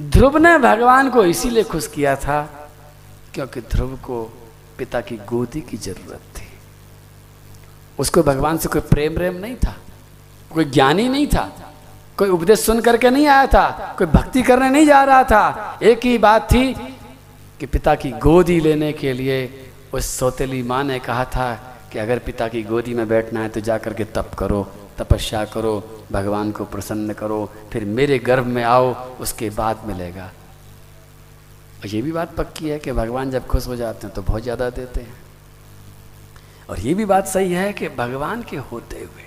ध्रुव ने भगवान को इसीलिए खुश किया था क्योंकि ध्रुव को पिता की गोदी की ज़रूरत थी। उसको भगवान से कोई प्रेम प्रेम नहीं था, कोई ज्ञानी नहीं था, कोई उपदेश सुन करके नहीं आया था, कोई भक्ति करने नहीं जा रहा था। एक ही बात थी कि पिता की गोदी लेने के लिए उस सौतेली माँ ने कहा था कि अगर पिता की गोदी में बैठना है तो जा कर के तप करो। तपस्या करो, भगवान को प्रसन्न करो, फिर मेरे गर्भ में आओ, उसके बाद मिलेगा। और ये भी बात पक्की है कि भगवान जब खुश हो जाते हैं तो बहुत ज़्यादा देते हैं। और ये भी बात सही है कि भगवान के होते हुए,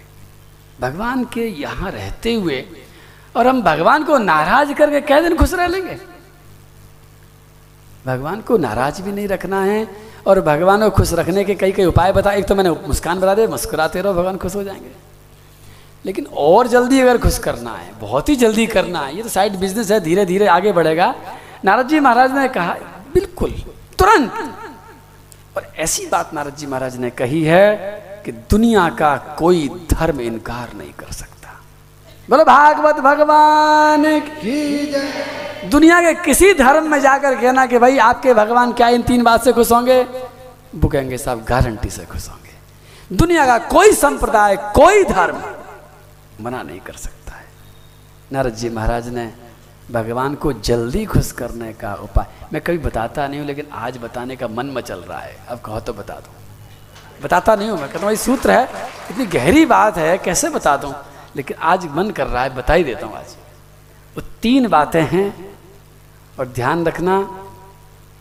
भगवान के यहाँ रहते हुए, और हम भगवान को नाराज़ करके कै दिन खुश रह लेंगे। भगवान को नाराज़ भी नहीं रखना है, और भगवान को खुश रखने के कई कई उपाय बताए एक तो मैंने मुस्कान बता दे मुस्कुराते रहो, भगवान खुश हो जाएँगे। लेकिन और जल्दी अगर खुश करना है, बहुत ही जल्दी करना है, ये तो साइड बिज़नेस है धीरे धीरे आगे बढ़ेगा। नारद जी महाराज ने कहा, बिल्कुल, तुरंत। और ऐसी बात नारद जी महाराज ने कही है कि दुनिया का कोई धर्म इनकार नहीं कर सकता। बोलो, भागवत भगवान की दुनिया के किसी धर्म में जाकर कहना कि भाई, आपके भगवान क्या इन तीन बात से खुश होंगे? वो कहेंगे, साहब गारंटी से खुश होंगे। दुनिया का कोई संप्रदाय, कोई धर्म मना नहीं कर सकता है। नारद जी महाराज ने भगवान को जल्दी खुश करने का उपाय, मैं कभी बताता नहीं हूँ, लेकिन आज बताने का मन मचल रहा है। अब कहो तो बता दो। बताता नहीं हूँ मैं, कहता हूँ सूत्र है, इतनी गहरी बात है, कैसे बता दूँ? लेकिन आज मन कर रहा है, बता ही देता हूँ आज। वो तीन बातें हैं, और ध्यान रखना,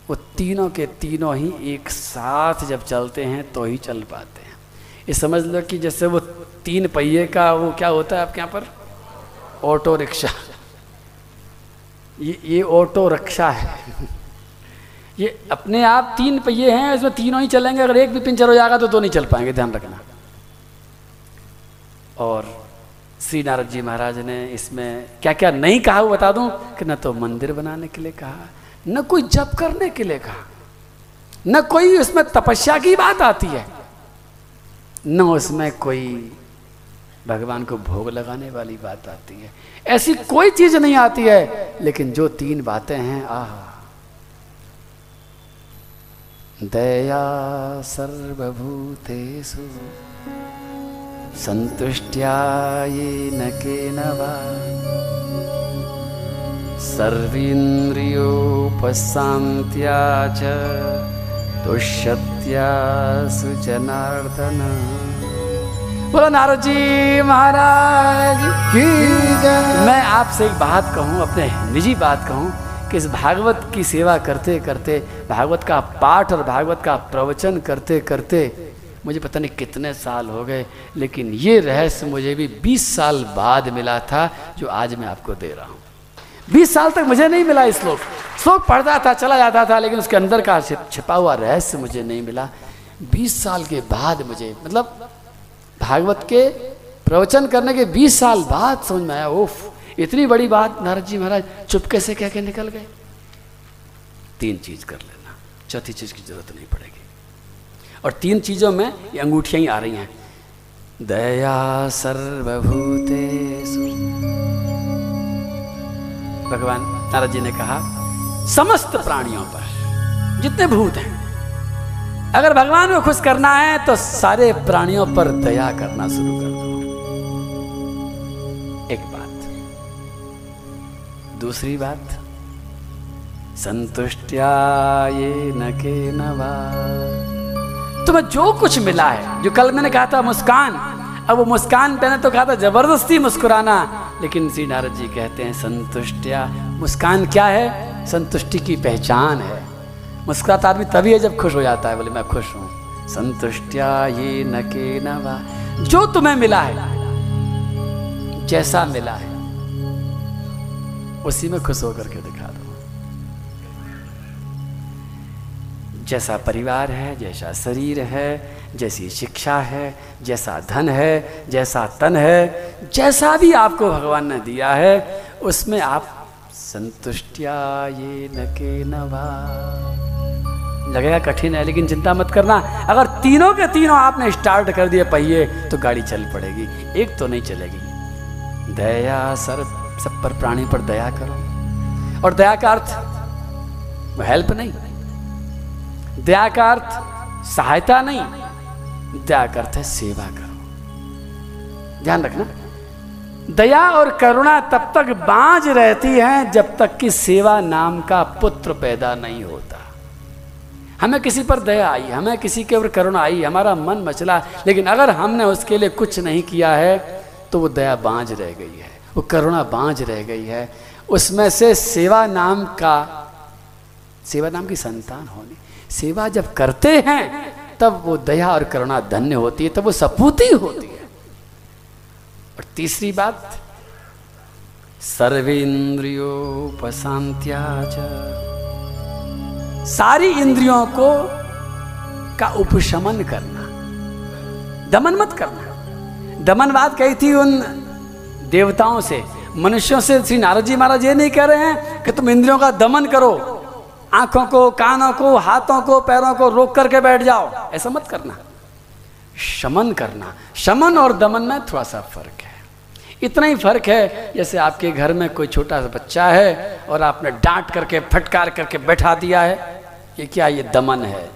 वो तीनों के तीनों ही एक साथ जब चलते हैं तो ही चल पाते हैं। ये समझ लो कि जैसे वो तीन पहिए का वो क्या होता है आपके यहाँ पर? Auto rickshaw. ये ये ऑटो रिक्शा है। ये अपने आप तीन पहिए हैं, इसमें तीनों ही चलेंगे। अगर एक भी पिंचर हो जाएगा तो दो नहीं चल पाएँगे, ध्यान रखना। और श्री नारद जी महाराज ने इसमें क्या क्या नहीं कहा वो बता दूँ? कि न तो मंदिर बनाने के लिए कहा, न कोई जप करने के लिए कहा, न कोई उसमें तपस्या की बात आती है, न उसमें कोई भगवान को भोग लगाने वाली बात आती है। ऐसी कोई चीज़ नहीं आती है, लेकिन जो तीन बातें हैं, आह। दया सर्वभूतेषु, संतुष्ट्या न केन वा। सर्वेन्द्रियोपशान्त्या च, तुष्यत्या सुजनार्दन बोलो नारद जी महाराज। की मैं आपसे एक बात कहूँ, अपने निजी बात कहूँ कि इस भागवत की सेवा करते करते, भागवत का पाठ और भागवत का प्रवचन करते करते, मुझे पता नहीं कितने साल हो गए, लेकिन ये रहस्य मुझे भी 20 साल बाद मिला था, जो आज मैं आपको दे रहा हूँ। 20 साल तक मुझे नहीं मिला इस श्लोक। श्लोक पढ़ता था, चला जाता था, लेकिन उसके अंदर का छिपा हुआ रहस्य मुझे नहीं मिला। 20 साल के बाद मुझे मतलब भागवत के प्रवचन करने के 20 साल बाद समझ में आया ओफ इतनी बड़ी बात, नारद जी महाराज चुपके से कह के निकल गए। तीन चीज़ कर लेना, चौथी चीज़ की ज़रूरत नहीं पड़ेगी। और तीन चीज़ों में ये अंगूठियाँ ही आ रही हैं। दया सर्वभूते भगवान नारद जी ने कहा, समस्त प्राणियों पर, जितने भूत हैं अगर भगवान को खुश करना है तो सारे प्राणियों पर दया करना शुरू कर दो। एक बात। दूसरी बात, संतुष्टिया ये न के नवा तुम्हें जो कुछ मिला है, जो कल मैंने कहा था मुस्कान, अब वो मुस्कान पहने तो कहा था ज़बरदस्ती मुस्कुराना, लेकिन श्री नारद जी कहते हैं, संतुष्टिया। मुस्कान क्या है? संतुष्टि की पहचान है। मुस्कुराता आदमी तभी है जब खुश हो जाता है, बोले, मैं खुश हूँ। संतुष्टिया ये न के नवा जो तुम्हें मिला है, जैसा मिला है, उसी में खुश होकर के दिखा दो। जैसा परिवार है, जैसा शरीर है, जैसी शिक्षा है, जैसा धन है, जैसा तन है, जैसा भी आपको भगवान ने दिया है, उसमें आप संतुष्टिया ये नवा। लगेगा कठिन है, लेकिन चिंता मत करना। अगर तीनों के तीनों आपने स्टार्ट कर दिए पहिए तो गाड़ी चल पड़ेगी। एक तो नहीं चलेगी। दया सर, सब पर प्राणी पर दया करो। और दया का अर्थ हेल्प नहीं। दया का अर्थ, सहायता नहीं। दया का अर्थ है सेवा करो। ध्यान रखना। दया और करुणा तब तक बांझ रहती है जब तक कि सेवा नाम का पुत्र पैदा नहीं होता। हमें किसी पर दया आई, हमें किसी के ऊपर करुणा आई, हमारा मन मचला, लेकिन अगर हमने उसके लिए कुछ नहीं किया है तो वो दया बांझ रह गई है, वो करुणा बांझ रह गई है। उसमें से सेवा नाम का, सेवा नाम की संतान होनी, सेवा जब करते हैं, तब वो दया और करुणा धन्य होती है, तब वो सपूती होती है। और तीसरी बात सर्वेन्द्रियोपशांत्या सारी इंद्रियों को का उपशमन करना, दमन मत करना। दमन बात कही थी उन देवताओं से, मनुष्यों से, श्री नारद जी महाराज ये नहीं कह रहे हैं कि तुम इंद्रियों का दमन करो। आँखों को, कानों को, हाथों को, पैरों को रोक करके बैठ जाओ। ऐसा मत करना। शमन करना। शमन और दमन में थोड़ा सा फ़र्क इतना ही फ़र्क है, जैसे आपके घर में कोई छोटा सा बच्चा है और आपने डांट करके, फटकार करके बैठा दिया है, ये क्या ये दमन है?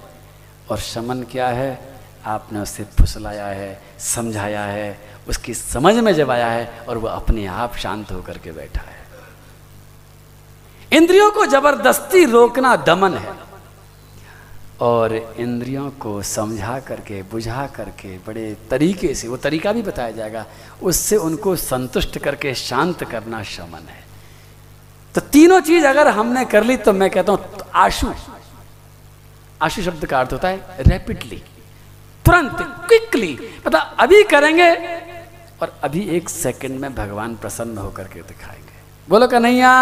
और शमन क्या है? आपने उसे फुसलाया है, समझाया है, उसकी समझ में जब आया है और वह अपने आप शांत होकर के बैठा है। इंद्रियों को ज़बरदस्ती रोकना दमन है। और इंद्रियों को समझा करके, बुझा करके, बड़े तरीके से, वो तरीका भी बताया जाएगा, उससे उनको संतुष्ट करके शांत करना शमन है। तो तीनों चीज़ अगर हमने कर ली तो मैं कहता हूँ तो आशु आशु शब्द का अर्थ होता है रैपिडली तुरंत क्विकली मतलब अभी करेंगे और अभी एक सेकंड में भगवान प्रसन्न होकर के दिखाएँगे। बोलो कन्हैया।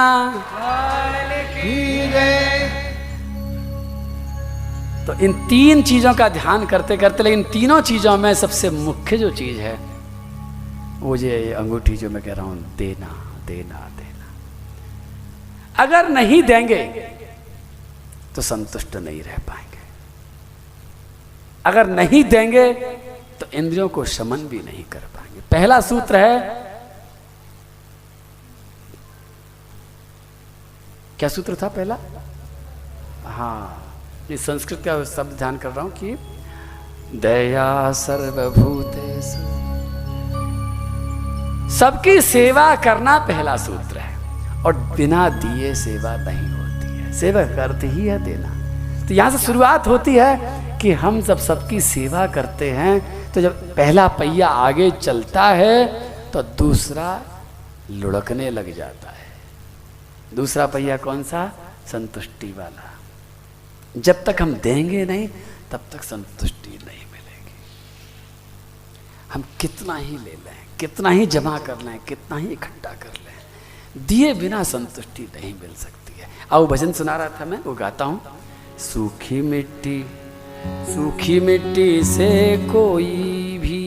तो इन तीन चीज़ों का ध्यान करते करते, लेकिन तीनों चीज़ों में सबसे मुख्य जो चीज़ है, वो ये अंगूठी जो मैं कह रहा हूँ, देना देना देना। अगर नहीं देंगे तो संतुष्ट नहीं रह पाएँगे। अगर नहीं देंगे तो इंद्रियों को शमन भी नहीं कर पाएँगे। पहला सूत्र है, क्या सूत्र था पहला? हाँ ये संस्कृत का शब्द ध्यान कर रहा हूँ कि दया सर्वभूत सबकी सेवा करना पहला सूत्र है और बिना दिए सेवा नहीं होती है। सेवा करते ही है देना। तो यहाँ से शुरुआत होती है कि हम जब सबकी सेवा करते हैं तो जब पहला पहिया आगे चलता है तो दूसरा लुढ़कने लग जाता है। दूसरा पहिया कौन सा? संतुष्टि वाला। जब तक हम देंगे नहीं, तब तक संतुष्टि नहीं मिलेगी। हम कितना ही ले लें, कितना ही जमा कर लें, कितना ही इकट्ठा कर लें, दिए बिना संतुष्टि नहीं मिल सकती है। आओ भजन सुना रहा था मैं, वो गाता हूँ। सूखी मिट्टी सूखी मिट्टी से कोई भी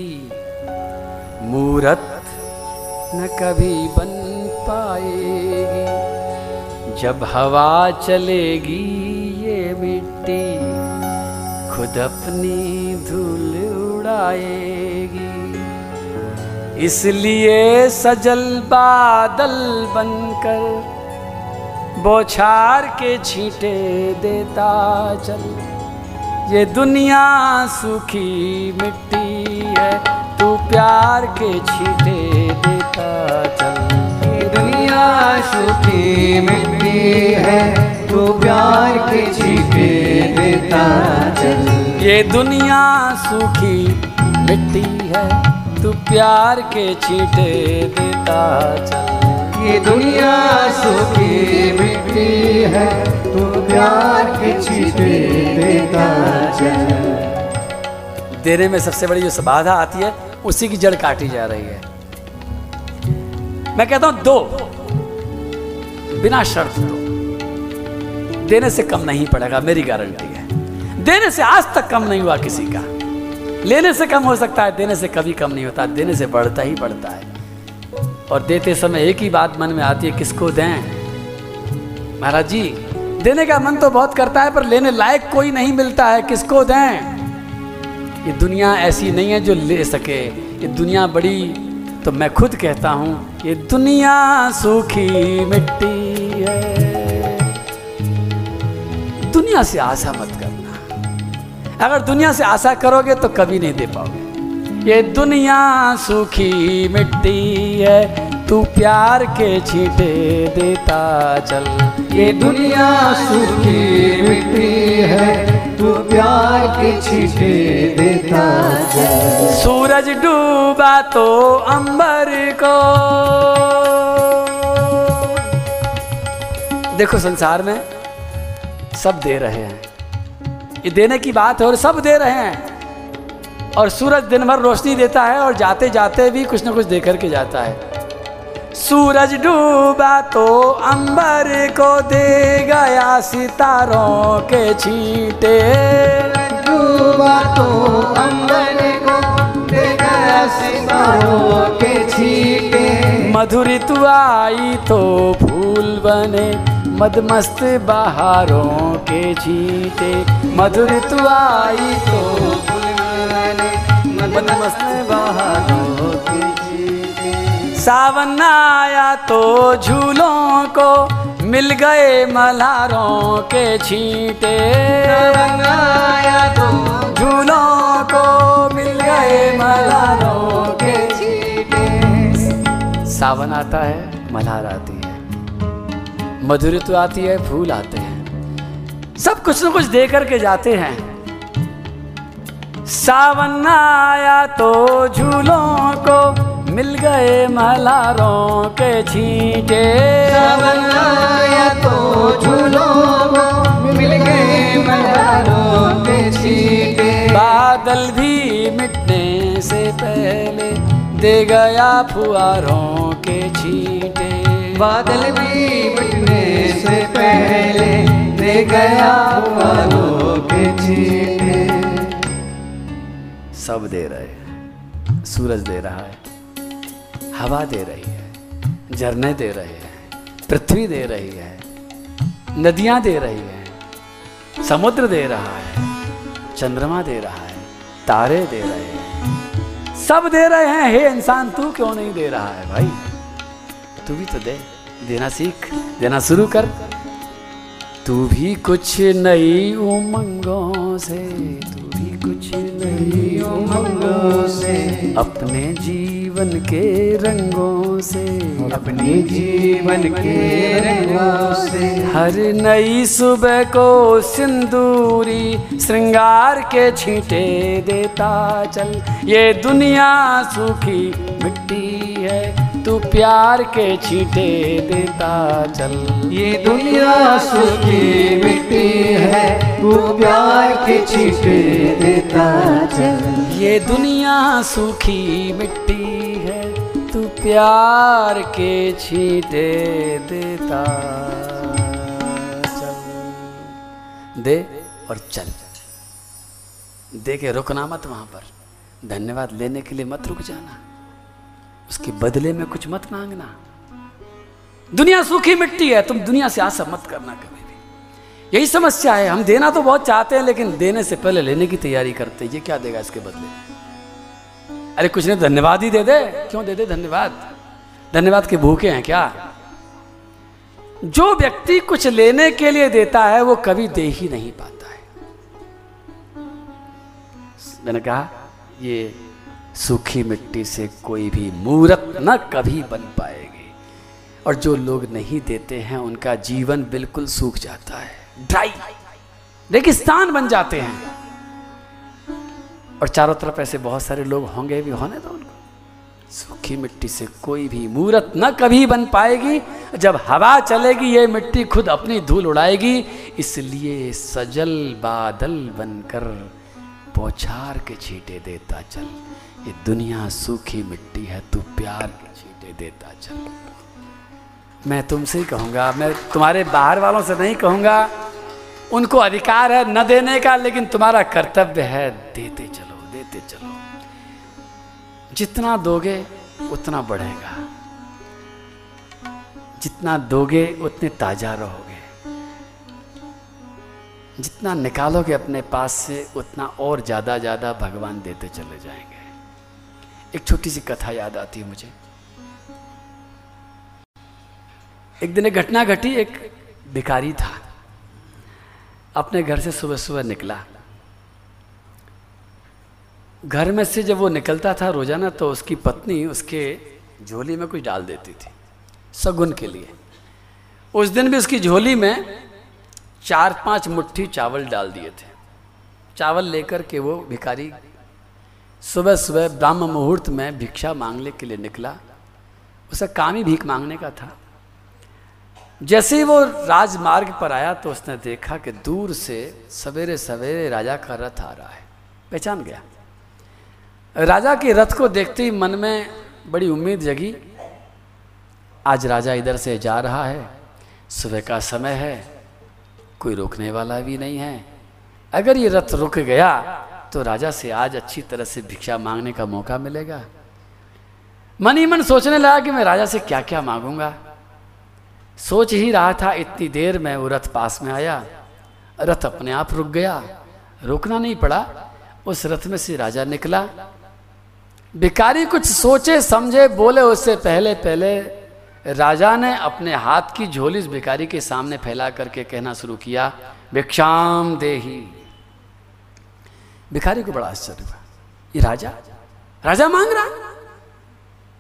मूरत न कभी बन पाएगी। जब हवा चलेगी मिट्टी खुद अपनी धूल उड़ाएगी। इसलिए सजल बादल बनकर बौछार के छींटे देता चल। ये दुनिया सूखी मिट्टी है, तू प्यार के छींटे देता चल। ये दुनिया सूखी मिट्टी है तो प्यार के छीटे देता चल। ये दुनिया सूखी मिट्टी है तू प्यार के छींटे देता चल। ये दुनिया सूखी मिट्टी है तू प्यार के छीटे देता चल। देने में सबसे बड़ी जो बाधा आती है उसी की जड़ काटी जा रही है। मैं कहता हूँ दो बिना शर्त दो। देने से कम नहीं पड़ेगा, मेरी गारंटी है। देने से आज तक कम नहीं हुआ किसी का। लेने से कम हो सकता है, देने से कभी कम नहीं होता, देने से बढ़ता ही बढ़ता है। और देते समय एक ही बात मन में आती है, किसको दें? महाराज जी, देने का मन तो बहुत करता है, पर लेने लायक कोई नहीं मिलता है, किसको दें? ये दुनिया ऐसी नहीं है जो ले सके। ये दुनिया बड़ी तो मैं खुद कहता हूँ, ये दुनिया सूखी मिट्टी है। दुनिया से आशा मत करना। अगर दुनिया से आशा करोगे तो कभी नहीं दे पाओगे। ये दुनिया सूखी मिट्टी है, तू प्यार के छींटे देता चल। ये दुनिया सूखी मिट्टी है, तू प्यार के छींटे देता चल। सूरज डूबा तो अंबर को। देखो संसार में सब दे रहे हैं। ये देने की बात है और सब दे रहे हैं। और सूरज दिन भर रोशनी देता है और जाते जाते भी कुछ ना कुछ दे करके जाता है। सूरज डूबा तो अंबर को दे गया सितारों के छींटे। डूबा तो अंबर को दे गया सितारों के छींटे। मधुर तू आई तो फूल बने। मदमस्त बहारों के छींटे। मधुर तू आई तो मदमस्त बहारों के छींटे। सावन आया तो झूलों को मिल गए मल्हारों के छींटे। आया तो झूलों को मिल गए मल्हारों के छींटे। सावन आता है, मल्हार आती मधुरी तो आती है फूल आते हैं। सब कुछ न कुछ दे करके जाते हैं। सावन आया तो झूलों को मिल गए मल्हारों के छींटे। सावन आया तो झूलों को मिल गए मल्हारों के छींटे। बादल भी मिटने से पहले दे गया फुआरों के छींटे। बादल भी मिटने से पहले दे गया सब दे रहे सूरज दे रहा है, हवा दे रही है, झरने दे रहे हैं, पृथ्वी दे रही है, नदियाँ दे रही है, समुद्र दे रहा है, चंद्रमा दे रहा है, तारे दे रहे हैं। सब दे रहे हैं, हे इंसान, तू क्यों नहीं दे रहा है भाई? तू भी तो दे देना सीख देना शुरू कर। तू भी कुछ नई उमंगों से तू भी कुछ नई उमंगों से अपने जीवन के रंगों से अपने जीवन के रंगों से। हर नई सुबह को सिंदूरी श्रृंगार के छींटे देता चल। ये दुनिया सूखी मिट्टी है तू प्यार के छींटे देता चल। ये दुनिया सूखी मिट्टी है तू प्यार के छींटे देता चल। ये दुनिया सूखी मिट्टी है तू प्यार के छींटे देता चल। दे और चल। दे के रुकना मत वहाँ पर। धन्यवाद लेने के लिए मत रुक जाना। उसके बदले में कुछ मत मांगना। दुनिया सूखी मिट्टी है, तुम दुनिया से आशा मत करना कभी भी। यही समस्या है, हम देना तो बहुत चाहते हैं, लेकिन देने से पहले लेने की तैयारी करते हैं। ये क्या देगा इसके बदले? अरे कुछ नहीं, धन्यवाद ही दे दे। क्यों दे दे धन्यवाद? धन्यवाद के भूखे हैं क्या? जो व्यक्ति कुछ लेने के लिए देता है, वो कभी दे ही नहीं पाता है। मैंने कहा, ये सूखी मिट्टी से कोई भी मूर्त न कभी बन पाएगी। और जो लोग नहीं देते हैं, उनका जीवन बिल्कुल सूख जाता है। ड्राई रेगिस्तान बन जाते हैं। और चारों तरफ़ ऐसे बहुत सारे लोग होंगे भी, होने दो उनको। सूखी मिट्टी से कोई भी मूर्त न कभी बन पाएगी। जब हवा चलेगी, ये मिट्टी खुद अपनी धूल उड़ाएगी। इसलिए सजल बादल बनकर पौछार के छींटे देता चल। ये दुनिया सूखी मिट्टी है, तू प्यार के छींटे देता चल। मैं तुमसे ही कहूँगा, मैं तुम्हारे बाहर वालों से नहीं कहूँगा। उनको अधिकार है न देने का, लेकिन तुम्हारा कर्तव्य है देते चलो देते चलो। जितना दोगे, उतना बढ़ेगा। जितना दोगे, उतने ताज़ा रहोगे। जितना निकालोगे अपने पास से, उतना और ज़्यादा ज़्यादा भगवान देते चले जाएँगे। एक छोटी सी कथा याद आती है मुझे। एक दिन एक घटना घटी, एक भिखारी था। अपने घर से सुबह सुबह निकला। घर में से जब वो निकलता था रोज़ाना तो उसकी पत्नी उसके झोली में कुछ डाल देती थी सगुन के लिए। उस दिन भी उसकी झोली में चार पाँच मुट्ठी चावल डाल दिए थे। चावल लेकर के वो भिखारी सुबह सुबह ब्राह्म मुहूर्त में भिक्षा मांगने के लिए निकला। उसे काम ही भीख मांगने का था। जैसे ही वो राजमार्ग पर आया तो उसने देखा कि दूर से सवेरे सवेरे राजा का रथ आ रहा है। पहचान गया। राजा के रथ को देखते ही मन में बड़ी उम्मीद जगी। आज राजा इधर से जा रहा है। सुबह का समय है। कोई रोकने वाला भी नहीं है। अगर ये रथ रुक गया तो राजा से आज अच्छी तरह से भिक्षा मांगने का मौका मिलेगा। मन ही मन सोचने लगा कि मैं राजा से क्या क्या मांगूँगा। सोच ही रहा था, इतनी देर में वो रथ पास में आया। रथ अपने आप रुक गया। रुकना नहीं पड़ा। उस रथ में से राजा निकला। भिकारी कुछ सोचे, समझे, बोले, उससे पहले पहले राजा ने अपने हाथ की झोली उस भिकारी के सामने फैला करके कहना शुरू किया, भिक्षाम देही। भिखारी को बड़ा आश्चर्य हुआ। ये राजा राजा मांग रहा?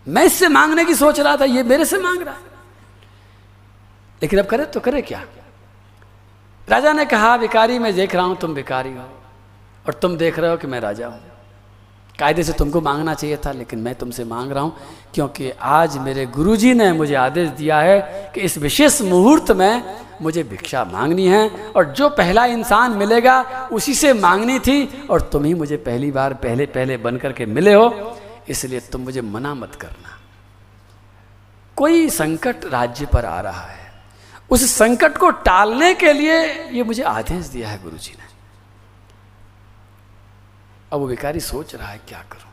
मैं इससे मांगने की सोच रहा था, ये मेरे से मांग रहा। है लेकिन अब करे तो करे क्या? राजा ने कहा भिकारी मैं देख रहा हूँ, तुम भिकारी हो और तुम देख रहे हो कि मैं राजा हूँ। कायदे से तुमको मांगना चाहिए था, लेकिन मैं तुमसे मांग रहा हूँ, क्योंकि आज मेरे गुरुजी ने मुझे आदेश दिया है कि इस विशेष मुहूर्त में मुझे भिक्षा मांगनी है, और जो पहला इंसान मिलेगा, उसी से मांगनी थी, और तुम ही मुझे पहली बार पहले पहले बन करके मिले हो, इसलिए तुम मुझे मना मत करना। कोई संकट राज्य पर आ रहा है। उस संकट को टालने के लिए ये मुझे आदेश दिया है गुरुजी ने। अब वो भिखारी सोच रहा है, क्या करूँ?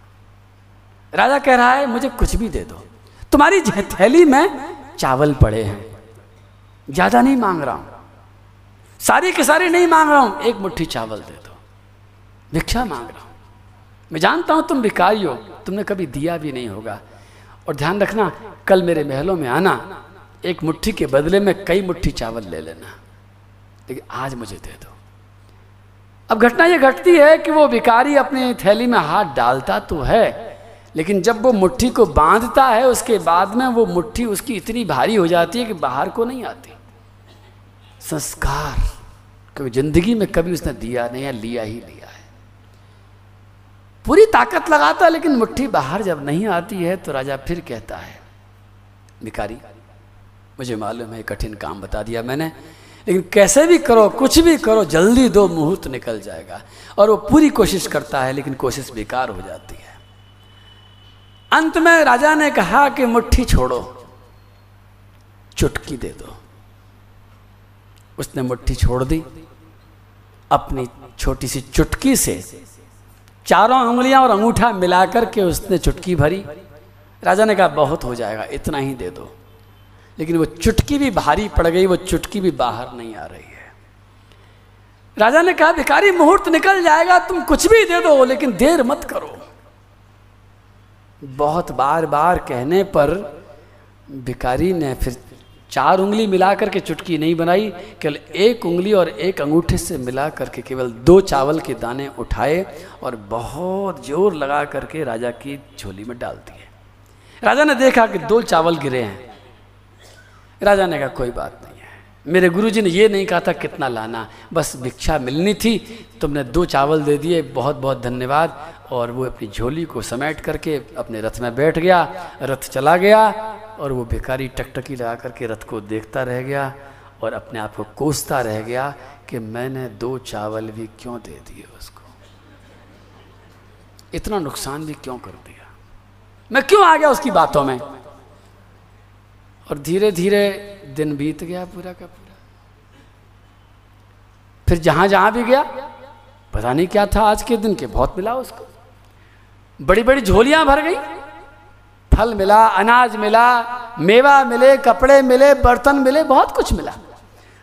राजा कह रहा है, मुझे कुछ भी दे दो। तुम्हारी थैली में चावल पड़े हैं। ज़्यादा नहीं मांग रहा हूँ। सारी के सारी नहीं मांग रहा हूँ, एक मुट्ठी चावल दे दो। भिक्षा मांग रहा हूँ। मैं जानता हूँ तुम भिखारी हो, तुमने कभी दिया भी नहीं होगा। और ध्यान रखना, कल मेरे महलों में आना, एक मुट्ठी के बदले में कई मुट्ठी चावल ले लेना। लेकिन आज मुझे दे दो। अब घटना यह घटती है कि वो भिकारी अपनी थैली में हाथ डालता तो है, लेकिन जब वो मुट्ठी को बांधता है, उसके बाद में वो मुट्ठी उसकी इतनी भारी हो जाती है कि बाहर को नहीं आती। संस्कार, क्योंकि ज़िंदगी में कभी उसने दिया नहीं है, लिया ही लिया है। पूरी ताकत लगाता, लेकिन मुट्ठी बाहर जब नहीं आती है तो राजा फिर कहता है भिकारी मुझे मालूम है कठिन काम बता दिया मैंने लेकिन कैसे भी करो, कुछ भी करो, जल्दी दो मुहूर्त निकल जाएगा। और वो पूरी कोशिश करता है, लेकिन कोशिश बेकार हो जाती है। अंत में राजा ने कहा कि मुट्ठी छोड़ो, चुटकी दे दो। उसने मुट्ठी छोड़ दी। अपनी छोटी सी चुटकी से चारों उंगलियाँ और अंगूठा मिलाकर के उसने चुटकी भरी। राजा ने कहा, बहुत हो जाएगा, इतना ही दे दो। लेकिन वो चुटकी भी भारी पड़ गई, वो चुटकी भी बाहर नहीं आ रही है। राजा ने कहा भिकारी मुहूर्त निकल जाएगा, तुम कुछ भी दे दो, लेकिन देर मत करो। बहुत बार बार कहने पर भिकारी ने फिर चार उंगली मिला करके चुटकी नहीं बनाई, केवल एक उंगली और एक अंगूठे से मिला करके केवल दो चावल के दाने उठाए और बहुत ज़ोर लगा करके राजा की झोली में डाल दिए। राजा ने देखा कि दो चावल गिरे हैं। राजा ने कहा, कोई बात नहीं है। मेरे गुरुजी ने ये नहीं कहा था कितना लाना। बस भिक्षा मिलनी थी। तुमने दो चावल दे दिए, बहुत बहुत धन्यवाद। और वो अपनी झोली को समेट करके अपने रथ में बैठ गया। रथ चला गया और वो भिखारी टकटकी लगा करके रथ को देखता रह गया और अपने आप को कोसता रह गया कि मैंने दो चावल भी क्यों दे दिए उसको? इतना नुकसान भी क्यों कर दिया? मैं क्यों आ गया उसकी बातों में? और धीरे धीरे दिन बीत गया पूरा का पूरा। फिर जहाँ जहाँ भी गया, पता नहीं क्या था आज के दिन के, बहुत मिला उसको। बड़ी बड़ी झोलियाँ भर गई। फल मिला, अनाज मिला, मेवा मिले, कपड़े मिले, बर्तन मिले, बहुत कुछ मिला।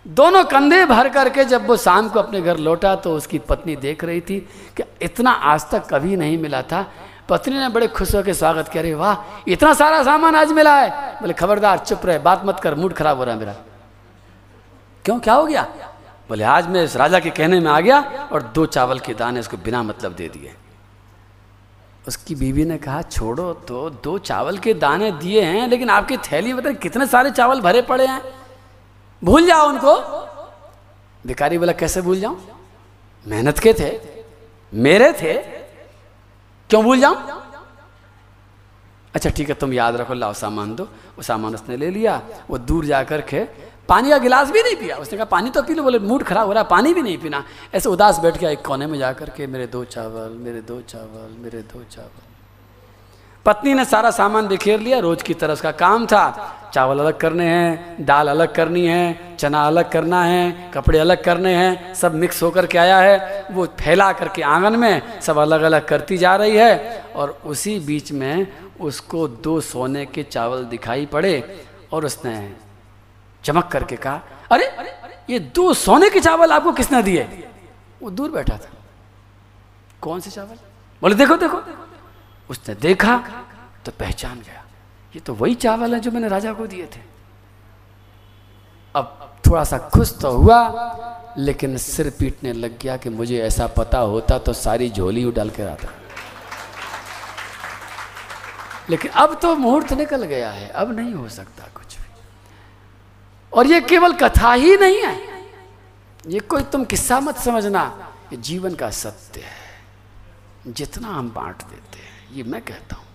दोनों कंधे भर करके जब वो शाम को अपने घर लौटा तो उसकी पत्नी देख रही थी कि इतना आज तक कभी नहीं मिला था। पत्नी ने बड़े खुश होकर स्वागत किया, अरे वाह, इतना सारा सामान आज मिला है। बोले, खबरदार, चुप रहे, बात मत कर, मूड खराब हो रहा है मेरा। क्यों, क्या हो गया? बोले, आज मैं इस राजा के कहने में आ गया और दो चावल के दाने उसको बिना मतलब दे दिए। उसकी बीवी ने कहा, छोड़ो तो दो चावल के दाने दिए हैं, लेकिन आपकी थैली में कितने सारे चावल भरे पड़े हैं। भूल जाओ उनको। भिकारी बोला, कैसे भूल जाऊँ? मेहनत के थे, मेरे थे क्यों भूल जाऊँ? अच्छा ठीक है, तुम याद रखो, लाओ सामान दो। वो सामान उसने ले लिया, वो दूर जाकर के पानी का गिलास भी नहीं पिया। उसने कहा, पानी तो पी लो। बोले, मूड खराब हो रहा है, पानी भी नहीं पीना। ऐसे उदास बैठ गया एक कोने में जाकर के, मेरे दो चावल, मेरे दो चावल, मेरे दो चावल। पत्नी ने सारा सामान बिखेर लिया, रोज की तरह उसका काम था। चावल अलग करने हैं, दाल अलग करनी है, चना अलग करना है, कपड़े अलग करने हैं, सब मिक्स होकर के आया है। वो फैला करके आँगन में सब अलग अलग करती जा रही है और उसी बीच में उसको दो सोने के चावल दिखाई पड़े और उसने चमक करके कहा, अरे, ये दो सोने के चावल आपको किसने दिए? वो दूर बैठा था। कौन से चावल? बोले देखो देखो। उसने देखा तो पहचान गया। ये तो वही चावल है जो मैंने राजा को दिए थे। अब थोड़ा सा खुश तो हुआ, लेकिन सिर पीटने लग गया कि मुझे ऐसा पता होता तो सारी झोली उडाल कर आता। लेकिन अब तो मुहूर्त निकल गया है, अब नहीं हो सकता कुछ भी। और ये केवल कथा ही नहीं है। ये कोई तुम किस्सा मत समझना, ये जीवन का सत्य है। जितना हम बांट देते हैं। ये मैं कहता हूँ।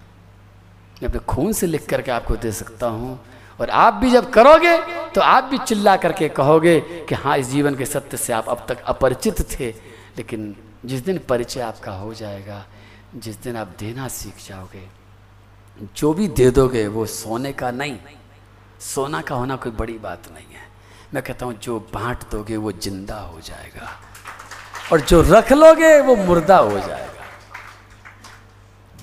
मैं अपने खून से लिख करके आपको दे सकता हूँ। और आप भी जब करोगे तो आप भी चिल्ला करके कहोगे कि हाँ इस जीवन के सत्य से आप अब तक अपरिचित थे। लेकिन जिस दिन परिचय आपका हो जाएगा, जिस दिन आप देना सीख जाओगे, जो भी दे दोगे, वो सोने का नहीं। सोना का होना कोई बड़ी बात नहीं है। मैं कहता हूँ, जो बांट दोगे, वो ज़िंदा हो जाएगा। और जो रख लोगे, वो मुर्दा हो जाएगा।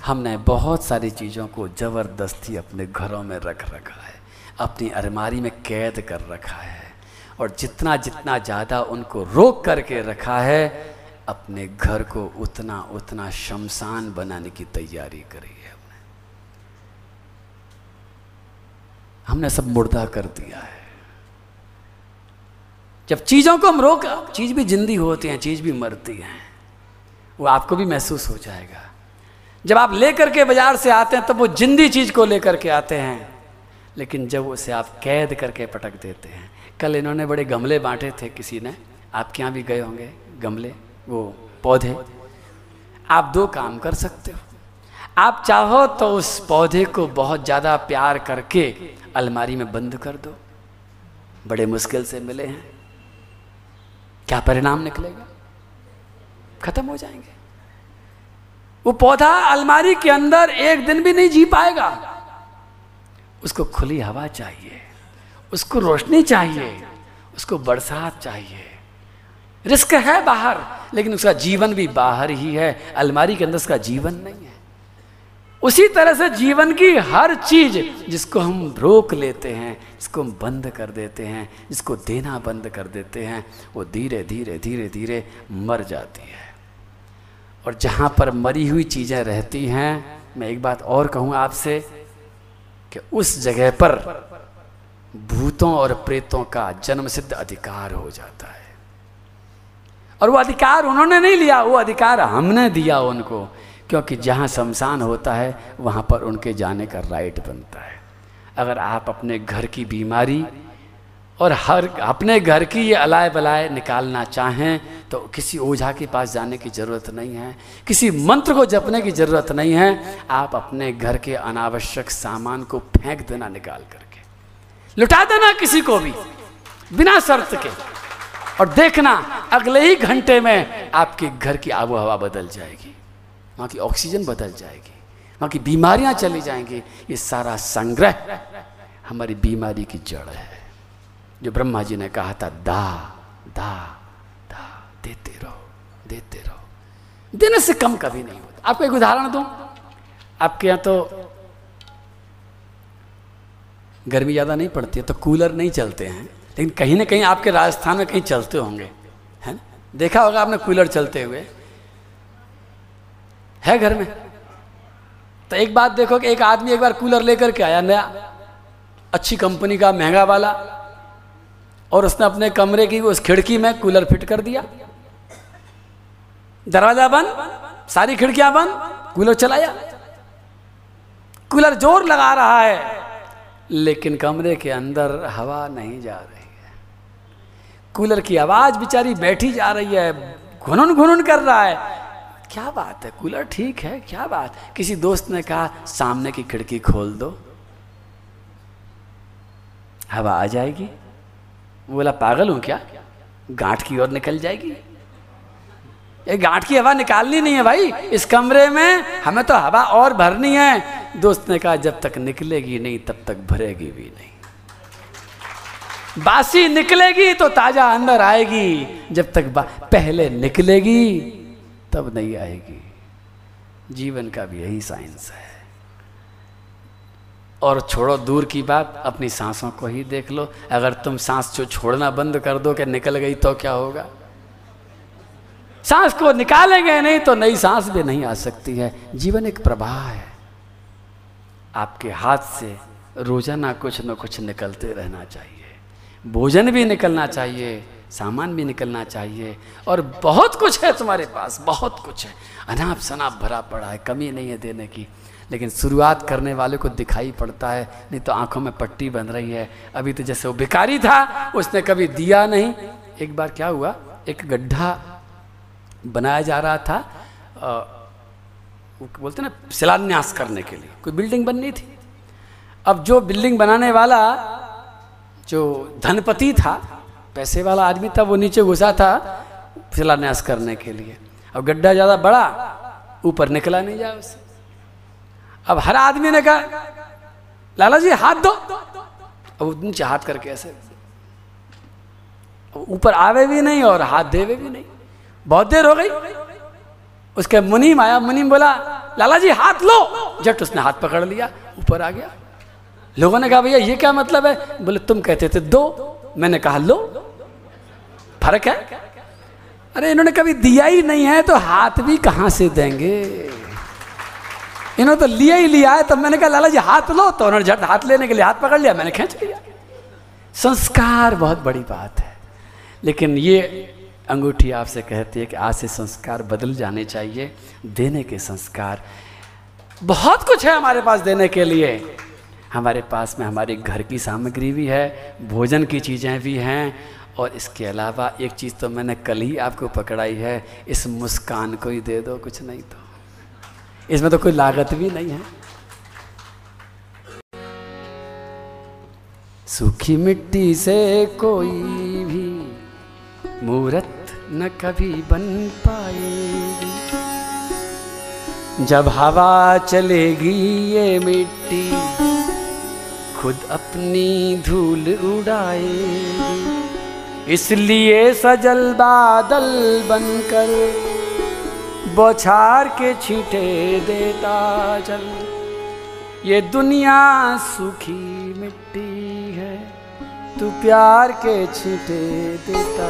हमने बहुत सारी चीज़ों को ज़बरदस्ती अपने घरों में रख रखा है, अपनी अलमारी में कैद कर रखा है और जितना जितना ज़्यादा उनको रोक करके रखा है, अपने घर को उतना उतना शमशान बनाने की तैयारी करी है हमने। हमने सब मुर्दा कर दिया है। जब चीज़ों को हम रोक, चीज़ भी जिंदी होती हैं, चीज़ भी मरती हैं, वो आपको भी महसूस हो जाएगा। जब आप लेकर के बाज़ार से आते हैं, तब वो जिंदी चीज़ को लेकर के आते हैं। लेकिन जब उसे आप कैद करके पटक देते हैं, कल इन्होंने बड़े गमले बांटे थे किसी ने। आपके यहाँ भी गए होंगे गमले, वो पौधे। आप दो काम कर सकते हो। आप चाहो तो उस पौधे को बहुत ज़्यादा प्यार करके अलमारी में बंद कर दो। बड़े मुश्किल से मिले हैं। क्या परिणाम निकलेगा? खत्म हो जाएँगे। वो पौधा अलमारी के अंदर एक दिन भी नहीं जी पाएगा। उसको खुली हवा चाहिए, उसको रोशनी चाहिए, उसको बरसात चाहिए। रिस्क है बाहर, लेकिन उसका जीवन भी बाहर ही है। अलमारी के अंदर उसका जीवन नहीं है। उसी तरह से जीवन की हर चीज़ जिसको हम रोक लेते हैं, जिसको हम बंद कर देते हैं, जिसको देना बंद कर देते हैं, वो धीरे धीरे धीरे धीरे मर जाती है। और जहाँ पर मरी हुई चीज़ें रहती हैं, मैं एक बात और कहूँ आपसे कि उस जगह पर भूतों और प्रेतों का जन्म सिद्ध अधिकार हो जाता है। और वो अधिकार उन्होंने नहीं लिया, वो अधिकार हमने दिया उनको, क्योंकि जहाँ शमशान होता है, वहाँ पर उनके जाने का राइट बनता है। अगर आप अपने घर की बीमारी और हर अपने घर की ये अलाय बलाय निकालना चाहें तो किसी ओझा के पास जाने की ज़रूरत नहीं है, किसी मंत्र को जपने की ज़रूरत नहीं है, आप अपने घर के अनावश्यक सामान को फेंक देना निकाल करके। लुटा देना किसी को भी, बिना शर्त के। और देखना, अगले ही घंटे में आपके घर की आबो हवा बदल जाएगी, वहाँ की ऑक्सीजन बदल जाएगी, वहाँ की बीमारियाँ चली जाएँगी। ये सारा संग्रह हमारी बीमारी की जड़ है। जो ब्रह्मा जी ने कहा था, दा दा देते रहो देते रहो। देने से कम कभी नहीं होता। आपको एक उदाहरण दूँ? आपके यहाँ तो गर्मी ज़्यादा नहीं पड़ती है तो कूलर नहीं चलते हैं, लेकिन कहीं ना कहीं आपके राजस्थान में कहीं चलते होंगे, है ना? देखा होगा आपने कूलर चलते हुए। है घर में? तो एक बात देखो कि एक आदमी एक बार कूलर लेकर के आया, नया, अच्छी कंपनी का महँगा वाला, और उसने अपने कमरे की उस खिड़की में कूलर फिट कर दिया। दरवाज़ा बंद, सारी खिड़कियाँ बंद, कूलर चलाया। कूलर ज़ोर लगा रहा है, लेकिन कमरे के अंदर हवा नहीं जा रही है। कूलर की आवाज़ बिचारी बैठी जा रही है, घुनुन घुनुन कर रहा है। क्या बात है, कूलर ठीक है, क्या बात किसी दोस्त ने कहा, सामने की खिड़की खोल दो। हवा आ जाएगी। बोला, पागल हूँ क्या? गांठ की ओर निकल जाएगी। ये गांठ की हवा निकालनी नहीं है भाई। इस कमरे में हमें तो हवा और भरनी है। दोस्त ने कहा, जब तक निकलेगी नहीं, तब तक भरेगी भी नहीं। बासी निकलेगी तो ताज़ा अंदर आएगी। जब तक पहले निकलेगी, तब नहीं आएगी। जीवन का भी यही साइंस है। और छोड़ो दूर की बात, अपनी सांसों को ही देख लो। अगर तुम सांस जो छोड़ना बंद कर दो कि निकल गई तो क्या होगा? सांस को निकालेंगे, नहीं तो नई सांस भी नहीं आ सकती है। जीवन एक प्रवाह है। आपके हाथ से रोज़ाना कुछ न कुछ निकलते रहना चाहिए। भोजन भी निकलना चाहिए, सामान भी निकलना चाहिए, और बहुत कुछ है तुम्हारे पास, बहुत कुछ है। अनाप शनाप भरा पड़ा है, कमी नहीं है देने की। लेकिन शुरुआत करने वाले को दिखाई पड़ता है, नहीं तो आँखों में पट्टी बन रही है। अभी तो जैसे वो भिकारी था, उसने कभी दिया नहीं। एक बार क्या हुआ? एक गड्ढा बनाया जा रहा था आ, बोलते ना शिलान्यास करने के लिए। कोई बिल्डिंग बननी थी। अब जो बिल्डिंग बनाने वाला जो धनपति था पैसे वाला आदमी था वो नीचे घुसा था शिलान्यास करने के लिए। अब गड्ढा ज़्यादा बड़ा ऊपर निकला नहीं जाए उससे। अब हर आदमी ने कहा लाला जी हाथ दो। अब नीचे हाथ करके ऐसे। ऊपर आवे भी नहीं और हाथ देवे भी नहीं। बहुत देर हो गई। उसके मुनीम आया, मुनीम बोला लाला जी हाथ लो। जट उसने हाथ पकड़ लिया, ऊपर आ गया। लोगों ने कहा, भैया, ये क्या मतलब है? बोले, तुम कहते थे दो, मैंने कहा लो। फ़र्क है? अरे, इन्होंने कभी दिया ही नहीं है तो हाथ भी कहाँ से देंगे? इन्होंने तो लिया ही लिया है, तब मैंने कहा लाला जी हाथ लो। तो उन्होंने झट हाथ लेने के लिए हाथ पकड़ लिया, मैंने खींच लिया। संस्कार बहुत बड़ी बात है। लेकिन ये अंगूठी आपसे कहती है कि आज से संस्कार बदल जाने चाहिए, देने के संस्कार। बहुत कुछ है हमारे पास देने के लिए। हमारे पास में हमारे घर की सामग्री भी है, भोजन की चीज़ें भी हैं, और इसके अलावा एक चीज़ तो मैंने कल ही आपको पकड़ाई है, इस मुस्कान को ही दे दो, कुछ नहीं तो। इसमें तो कोई लागत भी नहीं है। सूखी मिट्टी से कोई भी मूर्त न कभी बन पाएगी। जब हवा चलेगी ये मिट्टी, खुद अपनी धूल उड़ाएगी। इसलिए सजल बादल बनकर बौछार के छीटे देता चल। ये दुनिया सूखी मिट्टी है, तू प्यार के छींटे देता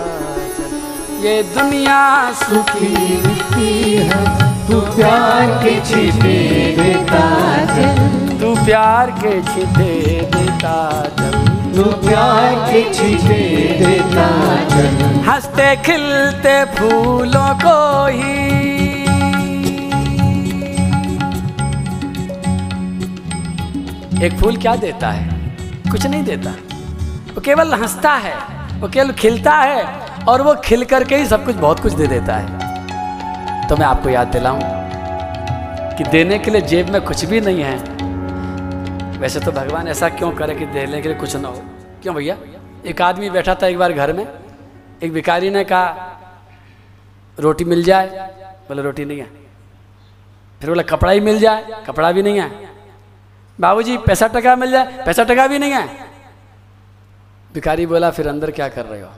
ये दुनिया सुखी मिट्टी है। तू प्यार के छींटे देता तू प्यार के छींटे देता तू प्यार के छींटे देता हँसते खिलते फूलों को ही। एक फूल क्या देता है? कुछ नहीं देता। वो केवल हंसता है, वो केवल खिलता है और वो खिल करके ही सब कुछ, बहुत कुछ दे देता है। तो मैं आपको याद दिलाऊं कि देने के लिए जेब में कुछ भी नहीं है। वैसे तो भगवान ऐसा क्यों करे कि देने के लिए कुछ ना हो? क्यों भैया? एक आदमी बैठा था एक बार घर में, एक भिकारी ने कहा, रोटी मिल जाए। बोले, रोटी नहीं है। फिर बोला, कपड़ा ही मिल जाए, कपड़ा भी नहीं है। बाबूजी, पैसा टका मिल जाए, पैसा टका भी नहीं है। भिखारी बोला, फिर अंदर क्या कर रहे हो?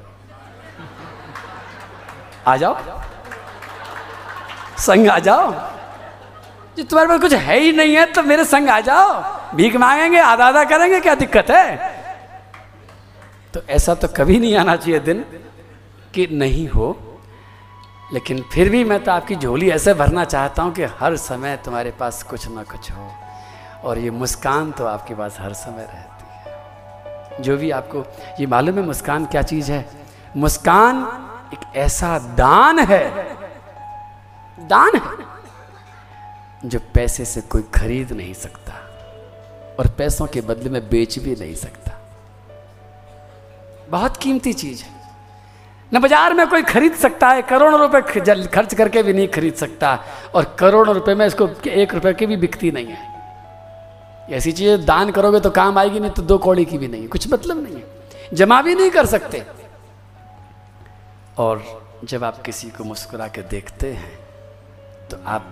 आ जाओ। संग आ जाओ। जी, तुम्हारे पास कुछ है ही नहीं है तो मेरे संग आ जाओ। भीख मांगेंगे आधा आधा करेंगे, क्या दिक्कत है? तो ऐसा तो कभी नहीं आना चाहिए दिन कि नहीं हो, लेकिन फिर भी मैं तो आपकी झोली ऐसे भरना चाहता हूँ कि हर समय तुम्हारे पास कुछ ना कुछ हो, और ये मुस्कान तो आपके पास हर समय रहती है। जो भी आपको, ये मालूम है मुस्कान क्या चीज़ है? मुस्कान एक ऐसा दान है। दान है। जो पैसे से कोई खरीद नहीं सकता और पैसों के बदले में बेच भी नहीं सकता। बहुत कीमती चीज़ है। न बाज़ार में कोई खरीद सकता है, करोड़ों रुपए खर्च करके भी नहीं खरीद सकता और करोड़ों रुपए में इसको एक रुपए की भी बिकती नहीं है। ऐसी चीज़ दान करोगे तो काम आएगी, नहीं तो दो कौड़ी की भी नहीं कुछ मतलब नहीं है। जमा भी नहीं कर सकते। और जब आप किसी को मुस्कुरा के देखते हैं तो आप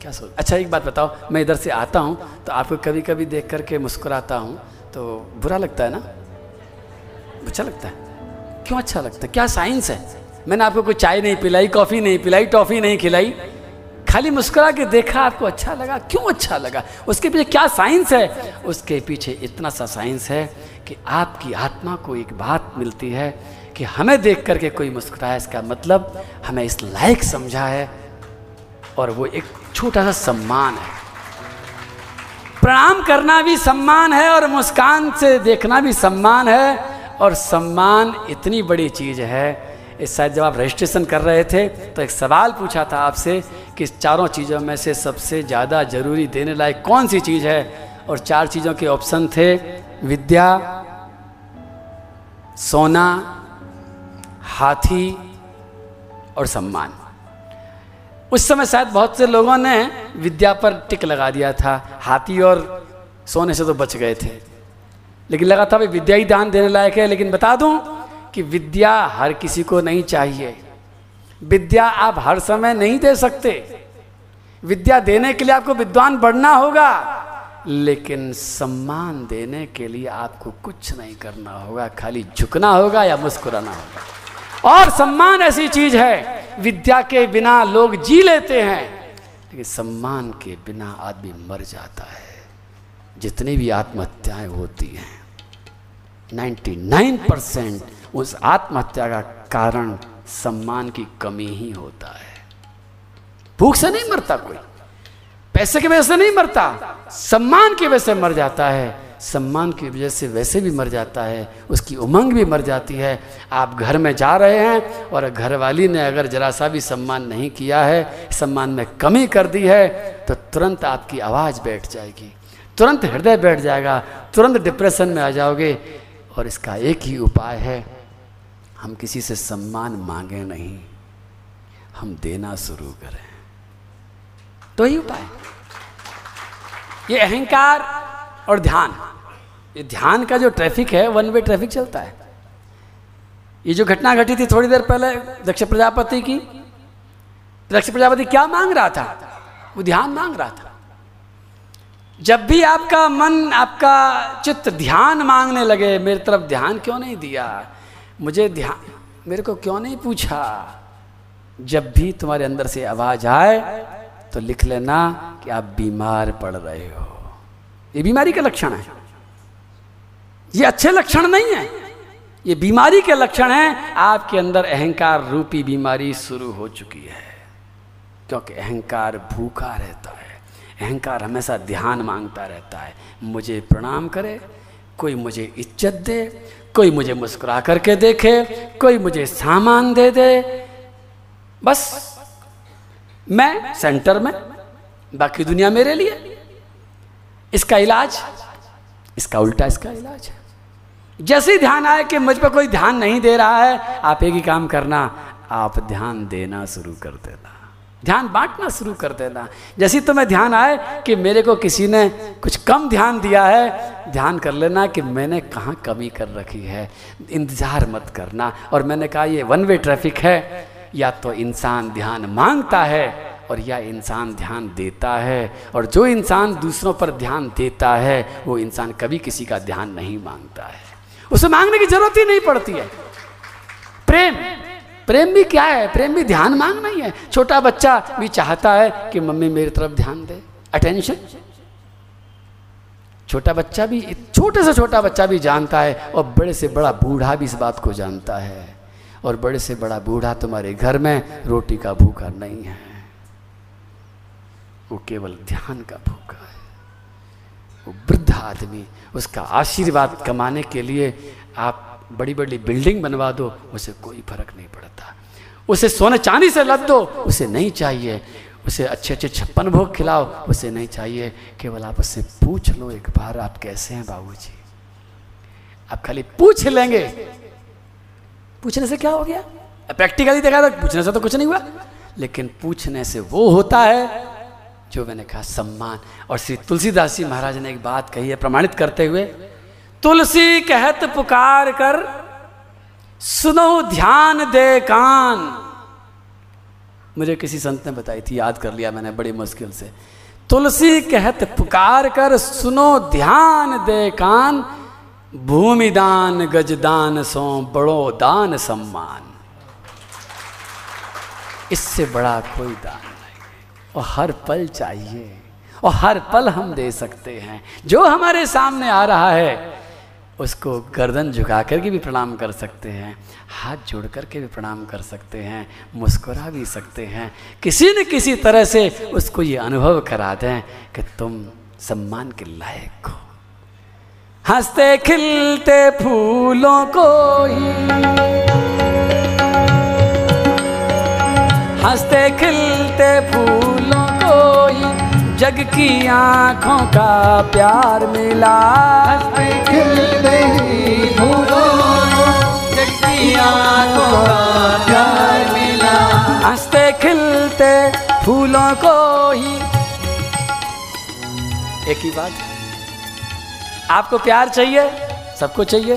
क्या सोच अच्छा एक बात बताओ, मैं इधर से आता हूँ तो आपको कभी कभी देख करके मुस्कुराता हूँ तो बुरा लगता है ना? अच्छा लगता है? क्यों अच्छा लगता है? क्या साइंस है? मैंने आपको कोई चाय नहीं पिलाई, कॉफ़ी नहीं पिलाई, टॉफ़ी नहीं खिलाई, खाली मुस्कुरा के देखा, आपको अच्छा लगा? क्यों अच्छा लगा? उसके पीछे क्या साइंस है? उसके पीछे इतना सा साइंस है कि आपकी आत्मा को एक बात मिलती है कि हमें देख करके कोई मुस्कुराया, इसका मतलब हमें इस लायक समझा है और वो एक छोटा सा सम्मान है। प्रणाम करना भी सम्मान है और मुस्कान से देखना भी सम्मान है और सम्मान इतनी बड़ी चीज़ है। इस शायद जब आप रजिस्ट्रेशन कर रहे थे तो एक सवाल पूछा था आपसे कि चारों चीज़ों में से सबसे ज़्यादा ज़रूरी देने लायक कौन सी चीज़ है? और चार चीज़ों के ऑप्शन थे, विद्या, सोना हाथी और सम्मान। उस समय शायद बहुत से लोगों ने विद्या पर टिक लगा दिया था। हाथी और सोने से तो बच गए थे। लेकिन लगा था भाई विद्या ही दान देने लायक है। लेकिन बता दूँ कि विद्या हर किसी को नहीं चाहिए। विद्या आप हर समय नहीं दे सकते। विद्या देने के लिए आपको विद्वान बढ़ना होगा। लेकिन सम्मान देने के लिए आपको कुछ नहीं करना होगा। खाली झुकना होगा या मुस्कुराना होगा। और सम्मान ऐसी चीज़ है, विद्या के बिना लोग जी लेते हैं, लेकिन सम्मान के बिना आदमी मर जाता है। जितनी भी आत्महत्याएँ होती हैं 99 परसेंट उस आत्महत्या का कारण सम्मान की कमी ही होता है। भूख से नहीं मरता कोई, पैसे की वजह से नहीं मरता, सम्मान की वजह से मर जाता है। सम्मान की वजह से वैसे भी मर जाता है, उसकी उमंग भी मर जाती है। आप घर में जा रहे हैं और घरवाली ने अगर जरा सा भी सम्मान नहीं किया है, सम्मान में कमी कर दी है तो तुरंत आपकी आवाज़ बैठ जाएगी। तुरंत हृदय बैठ जाएगा, तुरंत डिप्रेशन में आ जाओगे और इसका एक ही उपाय है, हम किसी से सम्मान मांगे नहीं, हम देना शुरू करें। तो ही उपाय ये अहंकार और ध्यान। ये ध्यान का जो ट्रैफ़िक है वन वे ट्रैफ़िक चलता है। ये जो घटना घटी थी थोड़ी देर पहले दक्ष प्रजापति की, दक्ष प्रजापति क्या मांग रहा था? वो ध्यान मांग रहा था। जब भी आपका मन, आपका चित्त ध्यान मांगने लगे, मेरी तरफ़ ध्यान क्यों नहीं दिया? मुझे ध्यान, मेरे को क्यों नहीं पूछा? जब भी तुम्हारे अंदर से आवाज़ आए तो लिख लेना कि आप बीमार पड़ रहे हो। ये बीमारी का लक्षण है। ये अच्छे लक्षण नहीं है। ये बीमारी के लक्षण है। आपके अंदर अहंकार रूपी बीमारी शुरू हो चुकी है। क्योंकि अहंकार भूखा रहता है। अहंकार हमेशा ध्यान माँगता रहता है। मुझे प्रणाम करे, कोई मुझे इज़्ज़त दे, कोई मुझे मुस्कुरा करके देखे, कोई मुझे सामान दे दे। बस, मैं सेंटर में, बाकी दुनिया मेरे लिए। इसका इलाज, इसका उल्टा इसका इलाज है। जैसे ध्यान आए कि मुझ पर कोई ध्यान नहीं दे रहा है, आप एक ही काम करना, आप ध्यान देना शुरू कर देना। ध्यान बांटना शुरू कर देना। जैसे तुम्हें ध्यान आए कि मेरे को किसी ने कुछ कम ध्यान दिया है, ध्यान कर लेना कि मैंने कहाँ कमी कर रखी है। इंतज़ार मत करना। और मैंने कहा, ये वन वे ट्रैफ़िक है। या तो इंसान ध्यान माँगता है और या इंसान ध्यान देता है। और जो इंसान दूसरों पर ध्यान देता है, वो इंसान कभी किसी का ध्यान नहीं माँगता है। उसे मांगने की ज़रूरत ही नहीं पड़ती है। प्रेम। प्रेम भी क्या है? प्रेम भी ध्यान मांगना ही है। छोटा बच्चा भी चाहता है कि मम्मी मेरी तरफ़ ध्यान दे। अटेंशन छोटा बच्चा भी, छोटे से छोटा बच्चा भी जानता है और बड़े से बड़ा बूढ़ा भी इस बात को जानता है। और बड़े से बड़ा बूढ़ा तुम्हारे घर में रोटी का भूखा नहीं है। वो केवल ध्यान का भूखा। वो वृद्ध आदमी, उसका आशीर्वाद कमाने के लिए आप बड़ी बड़ी बिल्डिंग बनवा दो, उसे कोई फ़र्क नहीं पड़ता। उसे सोने चांदी से लद दो, उसे नहीं चाहिए। उसे अच्छे अच्छे छप्पन भोग खिलाओ, उसे नहीं चाहिए। केवल आप उससे पूछ लो एक बार, आप कैसे हैं बाबू जी आप खाली पूछ लेंगे। पूछने से क्या हो गया? प्रैक्टिकली देखा था, पूछने से तो कुछ नहीं हुआ। लेकिन पूछने से वो होता है जो मैंने कहा, सम्मान। और श्री तुलसीदास जी महाराज ने एक बात कही है प्रमाणित करते हुए, तुलसी कहत पुकार कर सुनो ध्यान दे कान। मुझे किसी संत ने बताई थी, याद कर लिया मैंने बड़ी मुश्किल से। तुलसी कहत पुकार कर सुनो ध्यान दे कान, भूमि दान गजदान सो, बड़ो दान सम्मान। इससे बड़ा कोई दान और हर पल चाहिए। और हर पल हम दे सकते हैं। जो हमारे सामने आ रहा है, उसको गर्दन झुका कर के भी प्रणाम कर सकते हैं। हाथ जोड़ कर के भी प्रणाम कर सकते हैं। मुस्कुरा भी सकते हैं। किसी न किसी तरह से उसको ये अनुभव करा दें कि तुम सम्मान के लायक हो। हँसते, खिलते फूलों को ही। हँसते, खिलते फूलों जग की आँखों का प्यार मिला। हँसते खिलते फूलों को ही। एक ही बात, आपको प्यार चाहिए, सबको चाहिए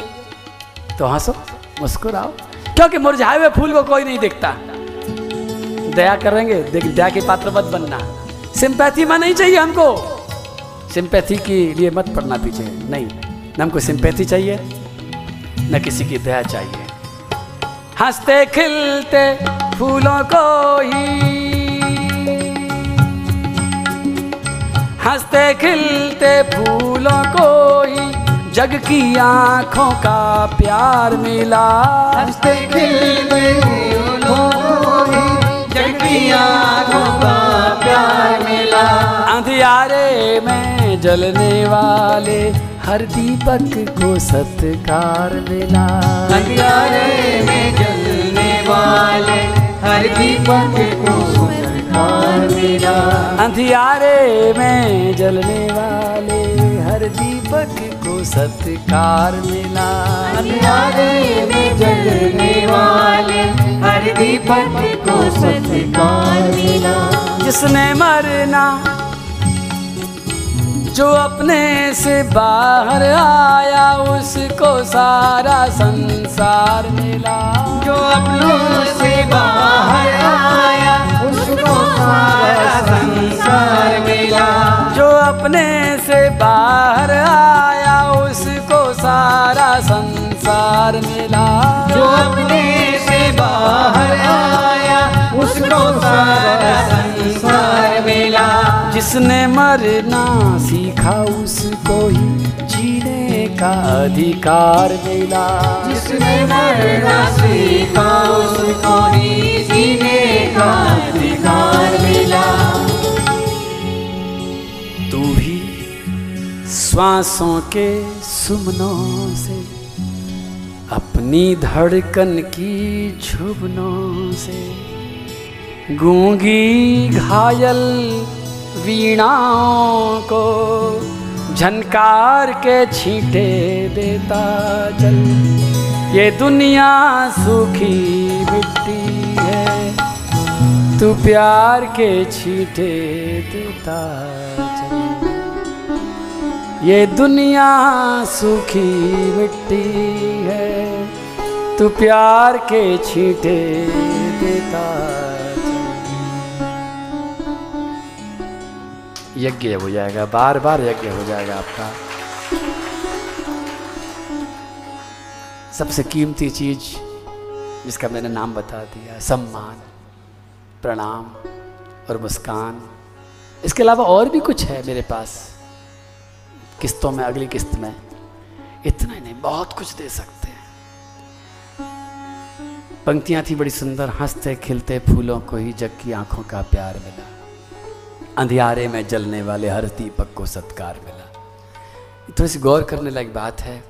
तो हंसो, मुस्कुराओ। क्योंकि मुरझाए हुए फूल को कोई नहीं देखता। दया करेंगे दया के पात्र मत बनना। सिंपैथी में नहीं चाहिए हमको। सिंपैथी के लिए मत पड़ना पीछे। नहीं, न हमको सिंपैथी चाहिए, न किसी की दया चाहिए। हँसते, खिलते फूलों को ही। हँसते, खिलते फूलों को ही, जग की आँखों का प्यार मिला। हँसते, खिलते फूलों को ही, जग की आँखों अंधियारे में जलने वाले हर दीपक को सत्कार मिला। अंधियारे में जलने वाले हर दीपक को सरकार मिला। अंधियारे में जलने वाले हर दीपक को सत्कार मिला। अंधियारे में जलने वाले हर दीपक को सत्कार मिला। जिसने मरना जो अपने से बाहर आया उसको सारा संसार मिला। जो अपनों से बाहर आया उसको सारा संसार मिला। जो अपने से बाहर आया उसको सारा संसार मिला। जो अपने से बाहर आया उसको सारा संसार मिला। जिसने मरना सीखा उसको ही जीने का अधिकार मिला। जिसने मरना सीखा उसको ही जीने का अधिकार मिला। तू भी श्वासों के सुमनों से अपनी धड़कन की झुबनों से गूँगी घायल वीणाओं को झनकार के छींटे देता चल। ये दुनिया सूखी मिट्टी है, तू प्यार के छींटे देता चल। ये दुनिया सूखी मिट्टी है, तू प्यार के छींटे देता यज्ञ हो जाएगा बार बार यज्ञ हो जाएगा आपका। सबसे कीमती चीज़ जिसका मैंने नाम बता दिया, सम्मान, प्रणाम और मुस्कान। इसके अलावा और भी कुछ है मेरे पास। किस्तों में, अगली किस्त में। इतना ही नहीं, बहुत कुछ दे सकते हैं। पंक्तियाँ थी बड़ी सुंदर, हँसते, खिलते, फूलों को ही जग की आँखों का प्यार मिला। अंधियारे में जलने वाले हर दीपक को सत्कार मिला। थोड़ी सी गौर करने लायक बात है,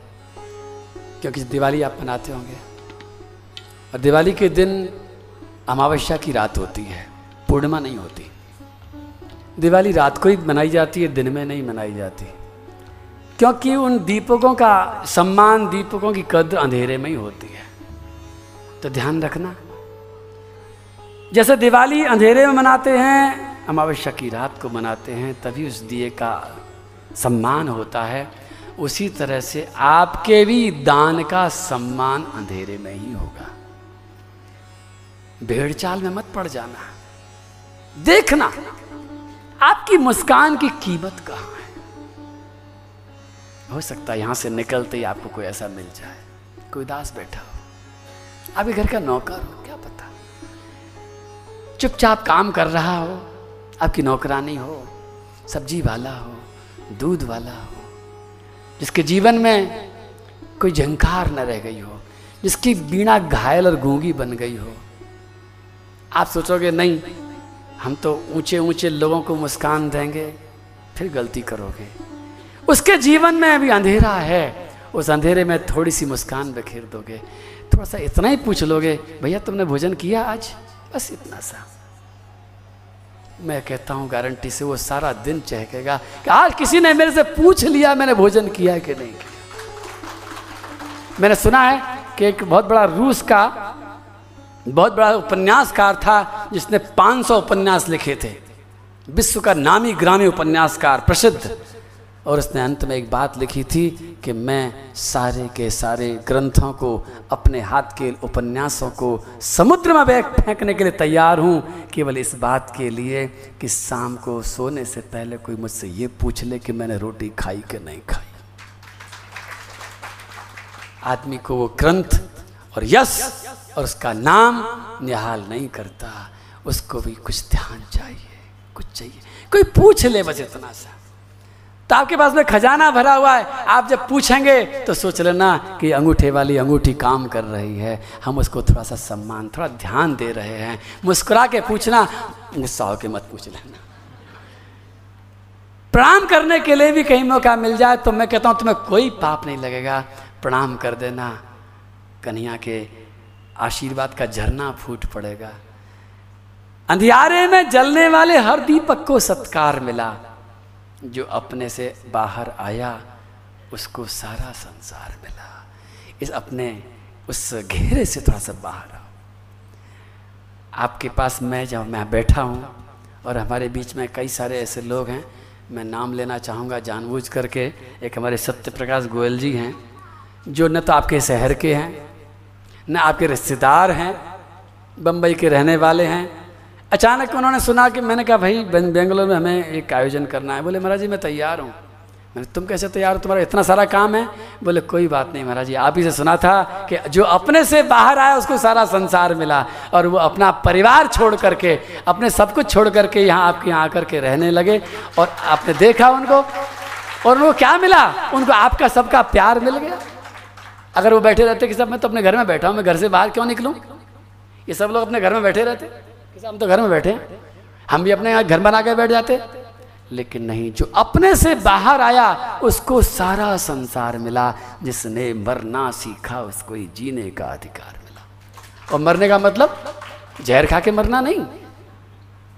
क्योंकि दिवाली आप मनाते होंगे, और दिवाली के दिन अमावस्या की रात होती है, पूर्णिमा नहीं होती। दिवाली रात को ही मनाई जाती है, दिन में नहीं मनाई जाती। क्योंकि उन दीपकों का, सम्मान दीपकों की कद्र अंधेरे में ही होती है। तो ध्यान रखना, जैसे दिवाली अंधेरे में मनाते हैं अमावस्या की रात को मनाते हैं, तभी उस दिए का सम्मान होता है। उसी तरह से आपके भी दान का सम्मान अंधेरे में ही होगा। भेड़ चाल में मत पड़ जाना। देखना, आपकी मुस्कान की कीमत कहाँ है? हो सकता है यहाँ से निकलते ही आपको कोई ऐसा मिल जाए। कोई दास बैठा हो। अभी घर का नौकर हो, क्या पता? चुपचाप काम कर रहा हो। आपकी नौकरानी हो, सब्ज़ी वाला हो, दूध वाला हो, जिसके जीवन में कोई झंकार न रह गई हो, जिसकी बीणा घायल और गूँगी बन गई हो, आप सोचोगे, नहीं, हम तो ऊँचे ऊँचे लोगों को मुस्कान देंगे, फिर गलती करोगे। उसके जीवन में अभी अंधेरा है, उस अंधेरे में थोड़ी सी मुस्कान बखेर दोगे। थोड़ा सा इतना ही पूछ लोगे, भैया, तुमने भोजन किया आज? बस इतना सा। मैं कहता हूँ गारंटी से वो सारा दिन चहकेगा कि आज किसी ने मेरे से पूछ लिया मैंने भोजन किया कि नहीं किया। मैंने सुना है कि एक बहुत बड़ा रूस का, बहुत बड़ा उपन्यासकार था, जिसने 500 उपन्यास लिखे थे। विश्व का नामी ग्रामीण उपन्यासकार, प्रसिद्ध। और उसने अंत में एक बात लिखी थी कि मैं सारे के सारे ग्रंथों को, अपने हाथ के उपन्यासों को समुद्र में बैग फेंकने के लिए तैयार हूँ। केवल इस बात के लिए कि शाम को सोने से पहले कोई मुझसे ये पूछ ले कि मैंने रोटी खाई कि नहीं खाई। आदमी को वो ग्रंथ और यश और उसका नाम निहाल नहीं करता। उसको भी कुछ ध्यान चाहिए, कुछ चाहिए। कोई पूछ ले बस इतना सा। तो आपके पास में खजाना भरा हुआ है। आप जब पूछेंगे तो सोच लेना कि अंगूठे वाली अंगूठी काम कर रही है। हम उसको थोड़ा सा सम्मान, थोड़ा ध्यान दे रहे हैं। मुस्कुरा के पूछना गुस्सा होके मत पूछ लेना। प्रणाम करने के लिए भी कहीं मौका मिल जाए तो मैं कहता हूँ, तुम्हें कोई पाप नहीं लगेगा। प्रणाम कर देना। कन्हैया के आशीर्वाद का झरना फूट पड़ेगा। अंधियारे में जलने वाले हर दीपक को सत्कार मिला। जो अपने से बाहर आया, उसको सारा संसार मिला। इस अपने, उस घेरे से थोड़ा सा बाहर आओ। आपके पास मैं जब मैं बैठा हूँ, और हमारे बीच में कई सारे ऐसे लोग हैं, मैं नाम लेना चाहूँगा जानबूझ करके, एक हमारे सत्य प्रकाश गोयल जी हैं, जो न तो आपके शहर के हैं, न आपके रिश्तेदार हैं बम्बई के रहने वाले हैं अचानक उन्होंने सुना कि मैंने कहा, भाई बेंगलोर में हमें एक आयोजन करना है। बोले, महाराज जी, मैं तैयार हूँ। मैंने तुम कैसे तैयार हो? तुम्हारा इतना सारा काम है? बोले, कोई बात नहीं महाराज जी, आप ही से सुना था कि जो अपने से बाहर आया, उसको सारा संसार मिला और वो अपना परिवार छोड़ करके, अपने सब कुछ छोड़ करके यहाँ आपके यहाँ आकर के रहने लगे और आपने देखा उनको और उनको क्या मिला? उनको आपका सबका प्यार मिल गया। अगर वो बैठे रहते कि सब, मैं तो अपने घर में बैठा हूँ, मैं घर से बाहर क्यों निकलूँ? ये सब लोग अपने घर में बैठे रहते। कि हम तो घर में बैठे हम भी अपने यहाँ घर बना के बैठ जाते लेकिन नहीं, जो अपने से बाहर आया, उसको सारा संसार मिला। जिसने मरना सीखा, उसको ही जीने का अधिकार मिला। और मरने का मतलब जहर खा के मरना नहीं।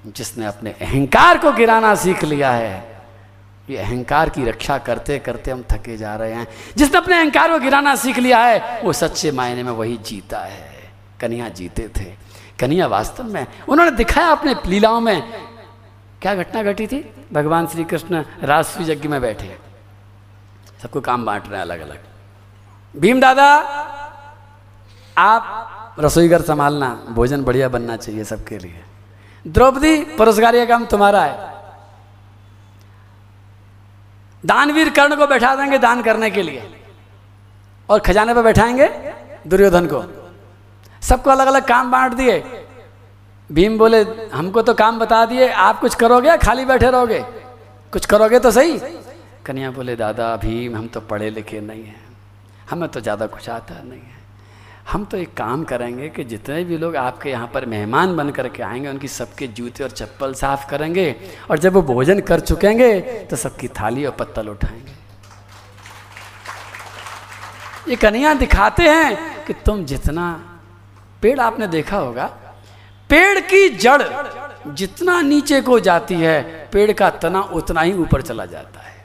जिसने अपने अहंकार को गिराना सीख लिया है, ये अहंकार की रक्षा करते करते हम थके जा रहे हैं। जिसने अपने अहंकार को गिराना सीख लिया है, वो सच्चे मायने में वही जीता है। कन्हैया जीते थे। कन्हैया वास्तव में उन्होंने दिखाया अपने लीलाओं में। क्या घटना घटी थी? भगवान श्री कृष्ण राष्ट्रीय यज्ञ में बैठे। सबको काम बांट रहे हैं अलग अलग भीम दादा, आप रसोई घर संभालना, भोजन बढ़िया बनना चाहिए सबके लिए। द्रौपदी पुरस्कार काम तुम्हारा है। दानवीर कर्ण को बैठा देंगे दान करने के लिए। और खजाने पर बैठाएँगे दुर्योधन को। सबको अलग अलग काम बांट दिए। भीम बोले, हमको तो काम बता दिए, आप कुछ करोगे खाली बैठे रहोगे? कुछ करोगे तो सही? कन्या बोले, दादा, भीम, हम तो पढ़े लिखे नहीं हैं। हमें तो ज़्यादा कुछ आता नहीं है। हम तो एक काम करेंगे कि जितने भी लोग आपके यहाँ पर मेहमान बन करके आएँगे, उनकी सबके जूते और चप्पल साफ़ करेंगे और जब वो भोजन कर चुकेंगे तो सबकी थाली और पत्तल उठाएँगे। ये कन्या दिखाते हैं कि तुम जितना पेड़ आपने देखा होगा, पेड़ की जड़ जितना नीचे को जाती है, पेड़ का तना उतना ही ऊपर चला जाता है।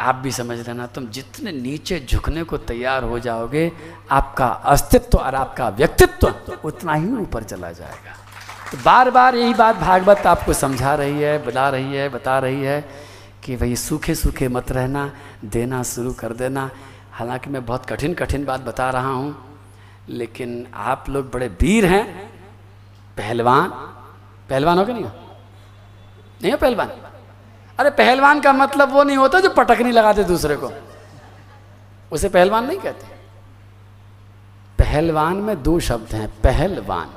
आप भी समझ लेना, तुम जितने नीचे झुकने को तैयार हो जाओगे, आपका अस्तित्व और आपका व्यक्तित्व उतना ही ऊपर चला जाएगा। तो बार बार यही बात भागवत आपको समझा रही है बुला रही है, बता रही है कि भाई सूखे सूखे मत रहना, देना शुरू कर देना। हालाँकि मैं बहुत कठिन कठिन बात बता रहा हूँ लेकिन आप लोग बड़े वीर हैं। पहलवान। पहलवान हो क्या नहीं हो? नहीं हो पहलवान? अरे पहलवान का मतलब वो नहीं होता जो पटकनी लगाते दूसरे को। उसे पहलवान नहीं कहते। पहलवान में दो शब्द हैं, पहलवान।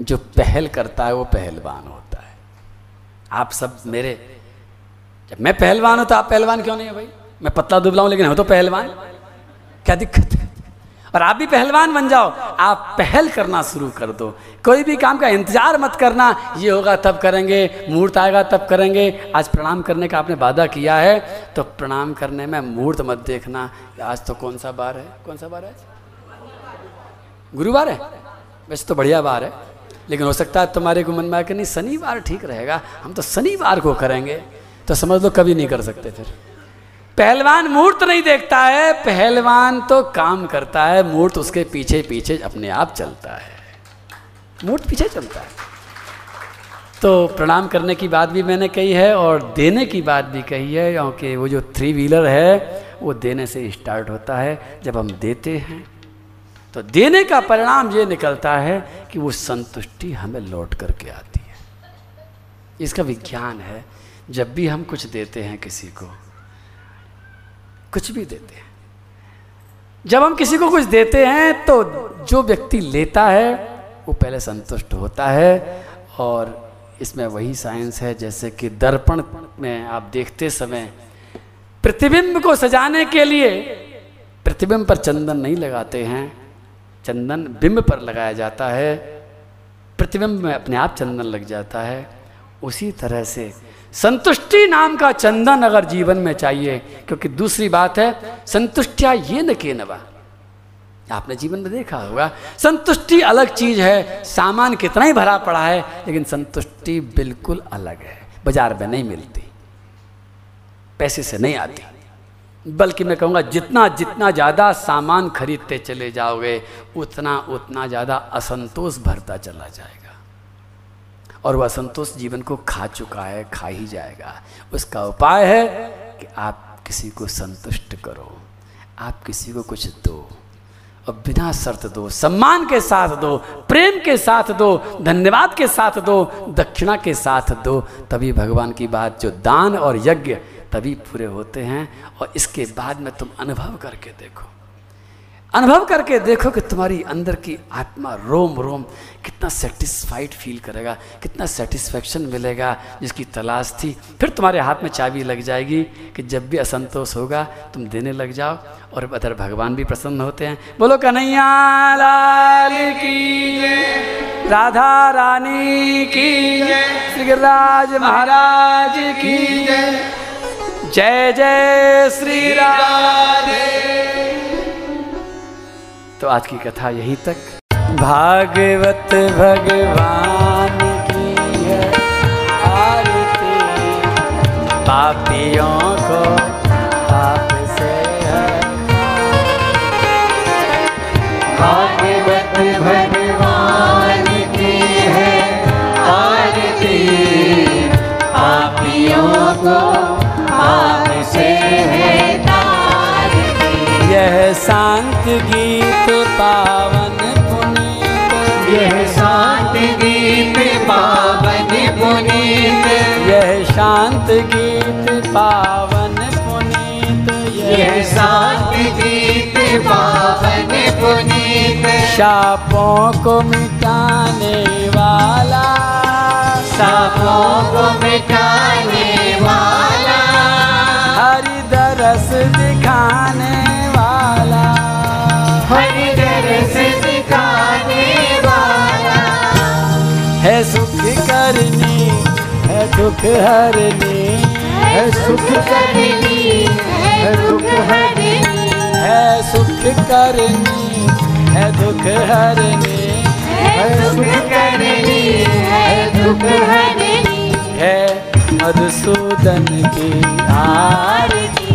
जो पहल करता है वो पहलवान होता है। आप सब मेरे, जब मैं पहलवान हूँ तो आप पहलवान क्यों नहीं है भाई? मैं पतला दुबला हूँ, लेकिन हो तो पहलवान। क्या दिक्कत और आप भी पहलवान बन जाओ। आप पहल करना शुरू कर दो। कोई भी काम का इंतज़ार मत करना। ये होगा, तब करेंगे। मुहूर्त आएगा, तब करेंगे। आज प्रणाम करने का आपने वादा किया है। तो प्रणाम करने में मुहूर्त मत देखना। आज तो कौन सा बार है? कौन सा बार है गुरुवार है? वैसे तो बढ़िया बार है। लेकिन हो सकता है तुम्हारे को मन में कि नहीं, शनिवार ठीक रहेगा। हम तो शनिवार को करेंगे। तो समझ लो कभी नहीं कर सकते फिर। पहलवान मूर्त नहीं देखता है, पहलवान तो काम करता है, मूर्त उसके पीछे पीछे अपने आप चलता है। मूर्त पीछे चलता है। तो प्रणाम करने की बात भी मैंने कही है और देने की बात भी कही है, क्योंकि वो जो थ्री व्हीलर है, वो देने से स्टार्ट होता है, जब हम देते हैं। तो देने का परिणाम ये निकलता है कि वो संतुष्टि हमें लौट करके आती है। इसका विज्ञान है, जब भी हम कुछ देते हैं किसी को कुछ भी देते हैं। जब हम किसी को कुछ देते हैं तो जो व्यक्ति लेता है, वो पहले संतुष्ट होता है। और इसमें वही साइंस है, जैसे कि दर्पण में आप देखते समय प्रतिबिंब को सजाने के लिए प्रतिबिंब पर चंदन नहीं लगाते हैं। चंदन बिंब पर लगाया जाता है। प्रतिबिंब में अपने आप चंदन लग जाता है। उसी तरह से संतुष्टि नाम का चंदन अगर जीवन में चाहिए, क्योंकि दूसरी बात है, संतुष्टिया ये न के नवा। आपने जीवन में देखा होगा, संतुष्टि अलग चीज़ है, सामान कितना ही भरा पड़ा है, लेकिन संतुष्टि बिल्कुल अलग है, बाज़ार में नहीं मिलती, पैसे से नहीं आती। बल्कि मैं कहूँगा, जितना जितना ज़्यादा सामान खरीदते चले जाओगे, उतना उतना ज़्यादा असंतोष भरता चला जाएगा। और वह असंतोष जीवन को खा चुका है, खा ही जाएगा। उसका उपाय है कि आप किसी को संतुष्ट करो। आप किसी को कुछ दो और बिना शर्त दो, सम्मान के साथ दो, प्रेम के साथ दो, धन्यवाद के साथ दो, दक्षिणा के साथ दो, तभी भगवान की बात जो दान और यज्ञ तभी पूरे होते हैं और इसके बाद में तुम अनुभव करके देखो। अनुभव करके देखो कि तुम्हारी अंदर की आत्मा रोम रोम, कितना सेटिस्फाइड फील करेगा, कितना सेटिस्फेक्शन मिलेगा, जिसकी तलाश थी। फिर तुम्हारे हाथ में चाबी लग जाएगी कि जब भी असंतोष होगा, तुम देने लग जाओ और अदर भगवान भी प्रसन्न होते हैं। बोलो, कन्हैया, लाल की राधा रानी की श्री गिरिराज महाराज की जय जय, श्री राधे। तो आज की कथा यहीं तक। भागवत भगवान की है आरती। पापियों को पाप से है। भागवत भगवान की है आरती। पापियों को यह शांत गीत पावन पुनीत। यह शांत गीत पावन पुनीत। यह शांत गीत पावन पुनीत। यह शांत गीत पावन पुनीत। शापों को मिटाने वाला। सापों को मिटाने वाला। हरि दरस दिखाने वाला। हरि दरस दिखाने वाला। है सुख करनी है दुख हरनी। है सुख करनी है दुख हरनी। है सुख करनी है दुख हरनी। है सुख करनी है दुख हरनी। है मधुसूदन की आरती।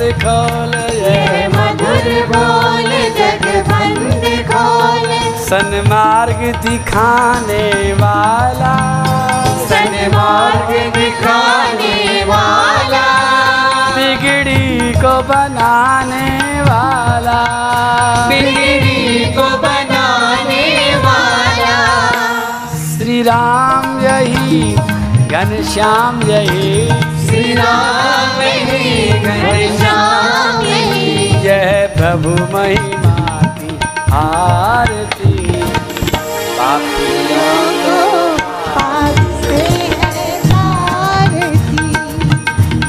खोल ये मधुर बोल जग बंद खोल। सन्मार्ग दिखाने वाला। सन्मार्ग दिखाने वाला। बिगड़ी को बनाने वाला। बिगड़ी को बनाने वाला। श्री राम यही घनश्याम यही। श्री राम घनश्याम प्रभु महिमा की आरती। पापियों को पाप से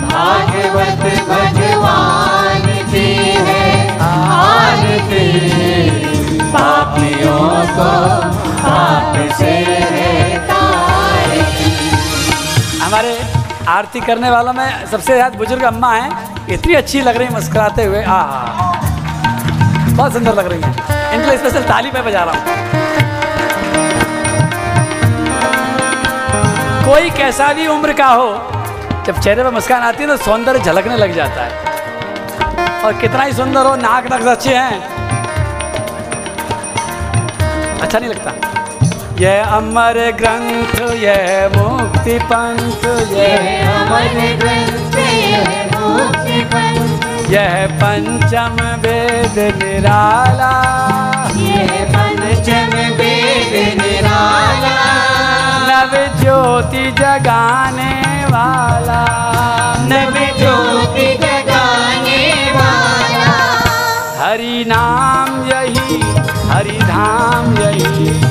भागवत भगवान की है आरती। पापियों को पाप से है हमारे आरती करने वालों में सबसे ज़्यादा बुज़ुर्ग अम्मा हैं। इतनी अच्छी लग रही मुस्कुराते हुए। आ बहुत सुंदर लग रही है। इनके लिए स्पेशल ताली पे बजा रहा हूँ। कोई कैसा भी उम्र का हो, जब चेहरे पर मुस्कान आती है तो सौंदर्य झलकने लग जाता है। और कितना ही सुंदर हो नाक नक्श अच्छे हैं। अच्छा नहीं लगता। यह अमर ग्रंथ यह मुक्ति पंथ यह अमर ग्रंथ यह पंचम वेद निराला। ये पंचम वेद निराला। नव ज्योति जगाने वाला। नव ज्योति जगाने वाला। हरि नाम यही हरि धाम यही।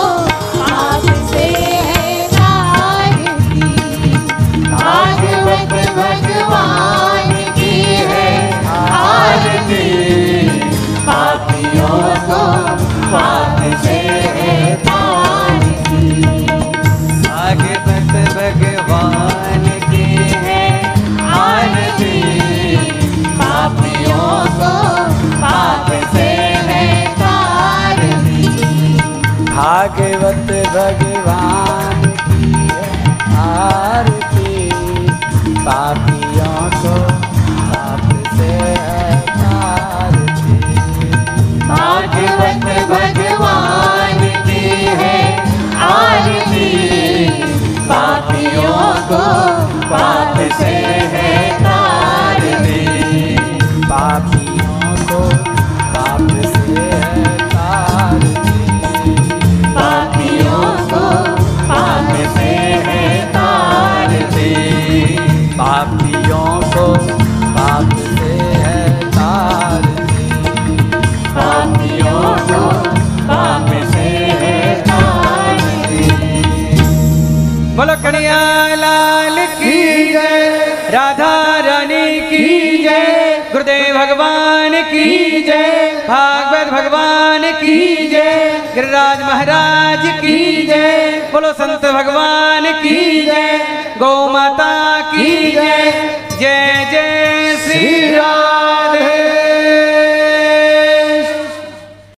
राज महाराज की जय। बोलो संत भगवान की जय। गौ माता की जय। जय जय श्री राधे।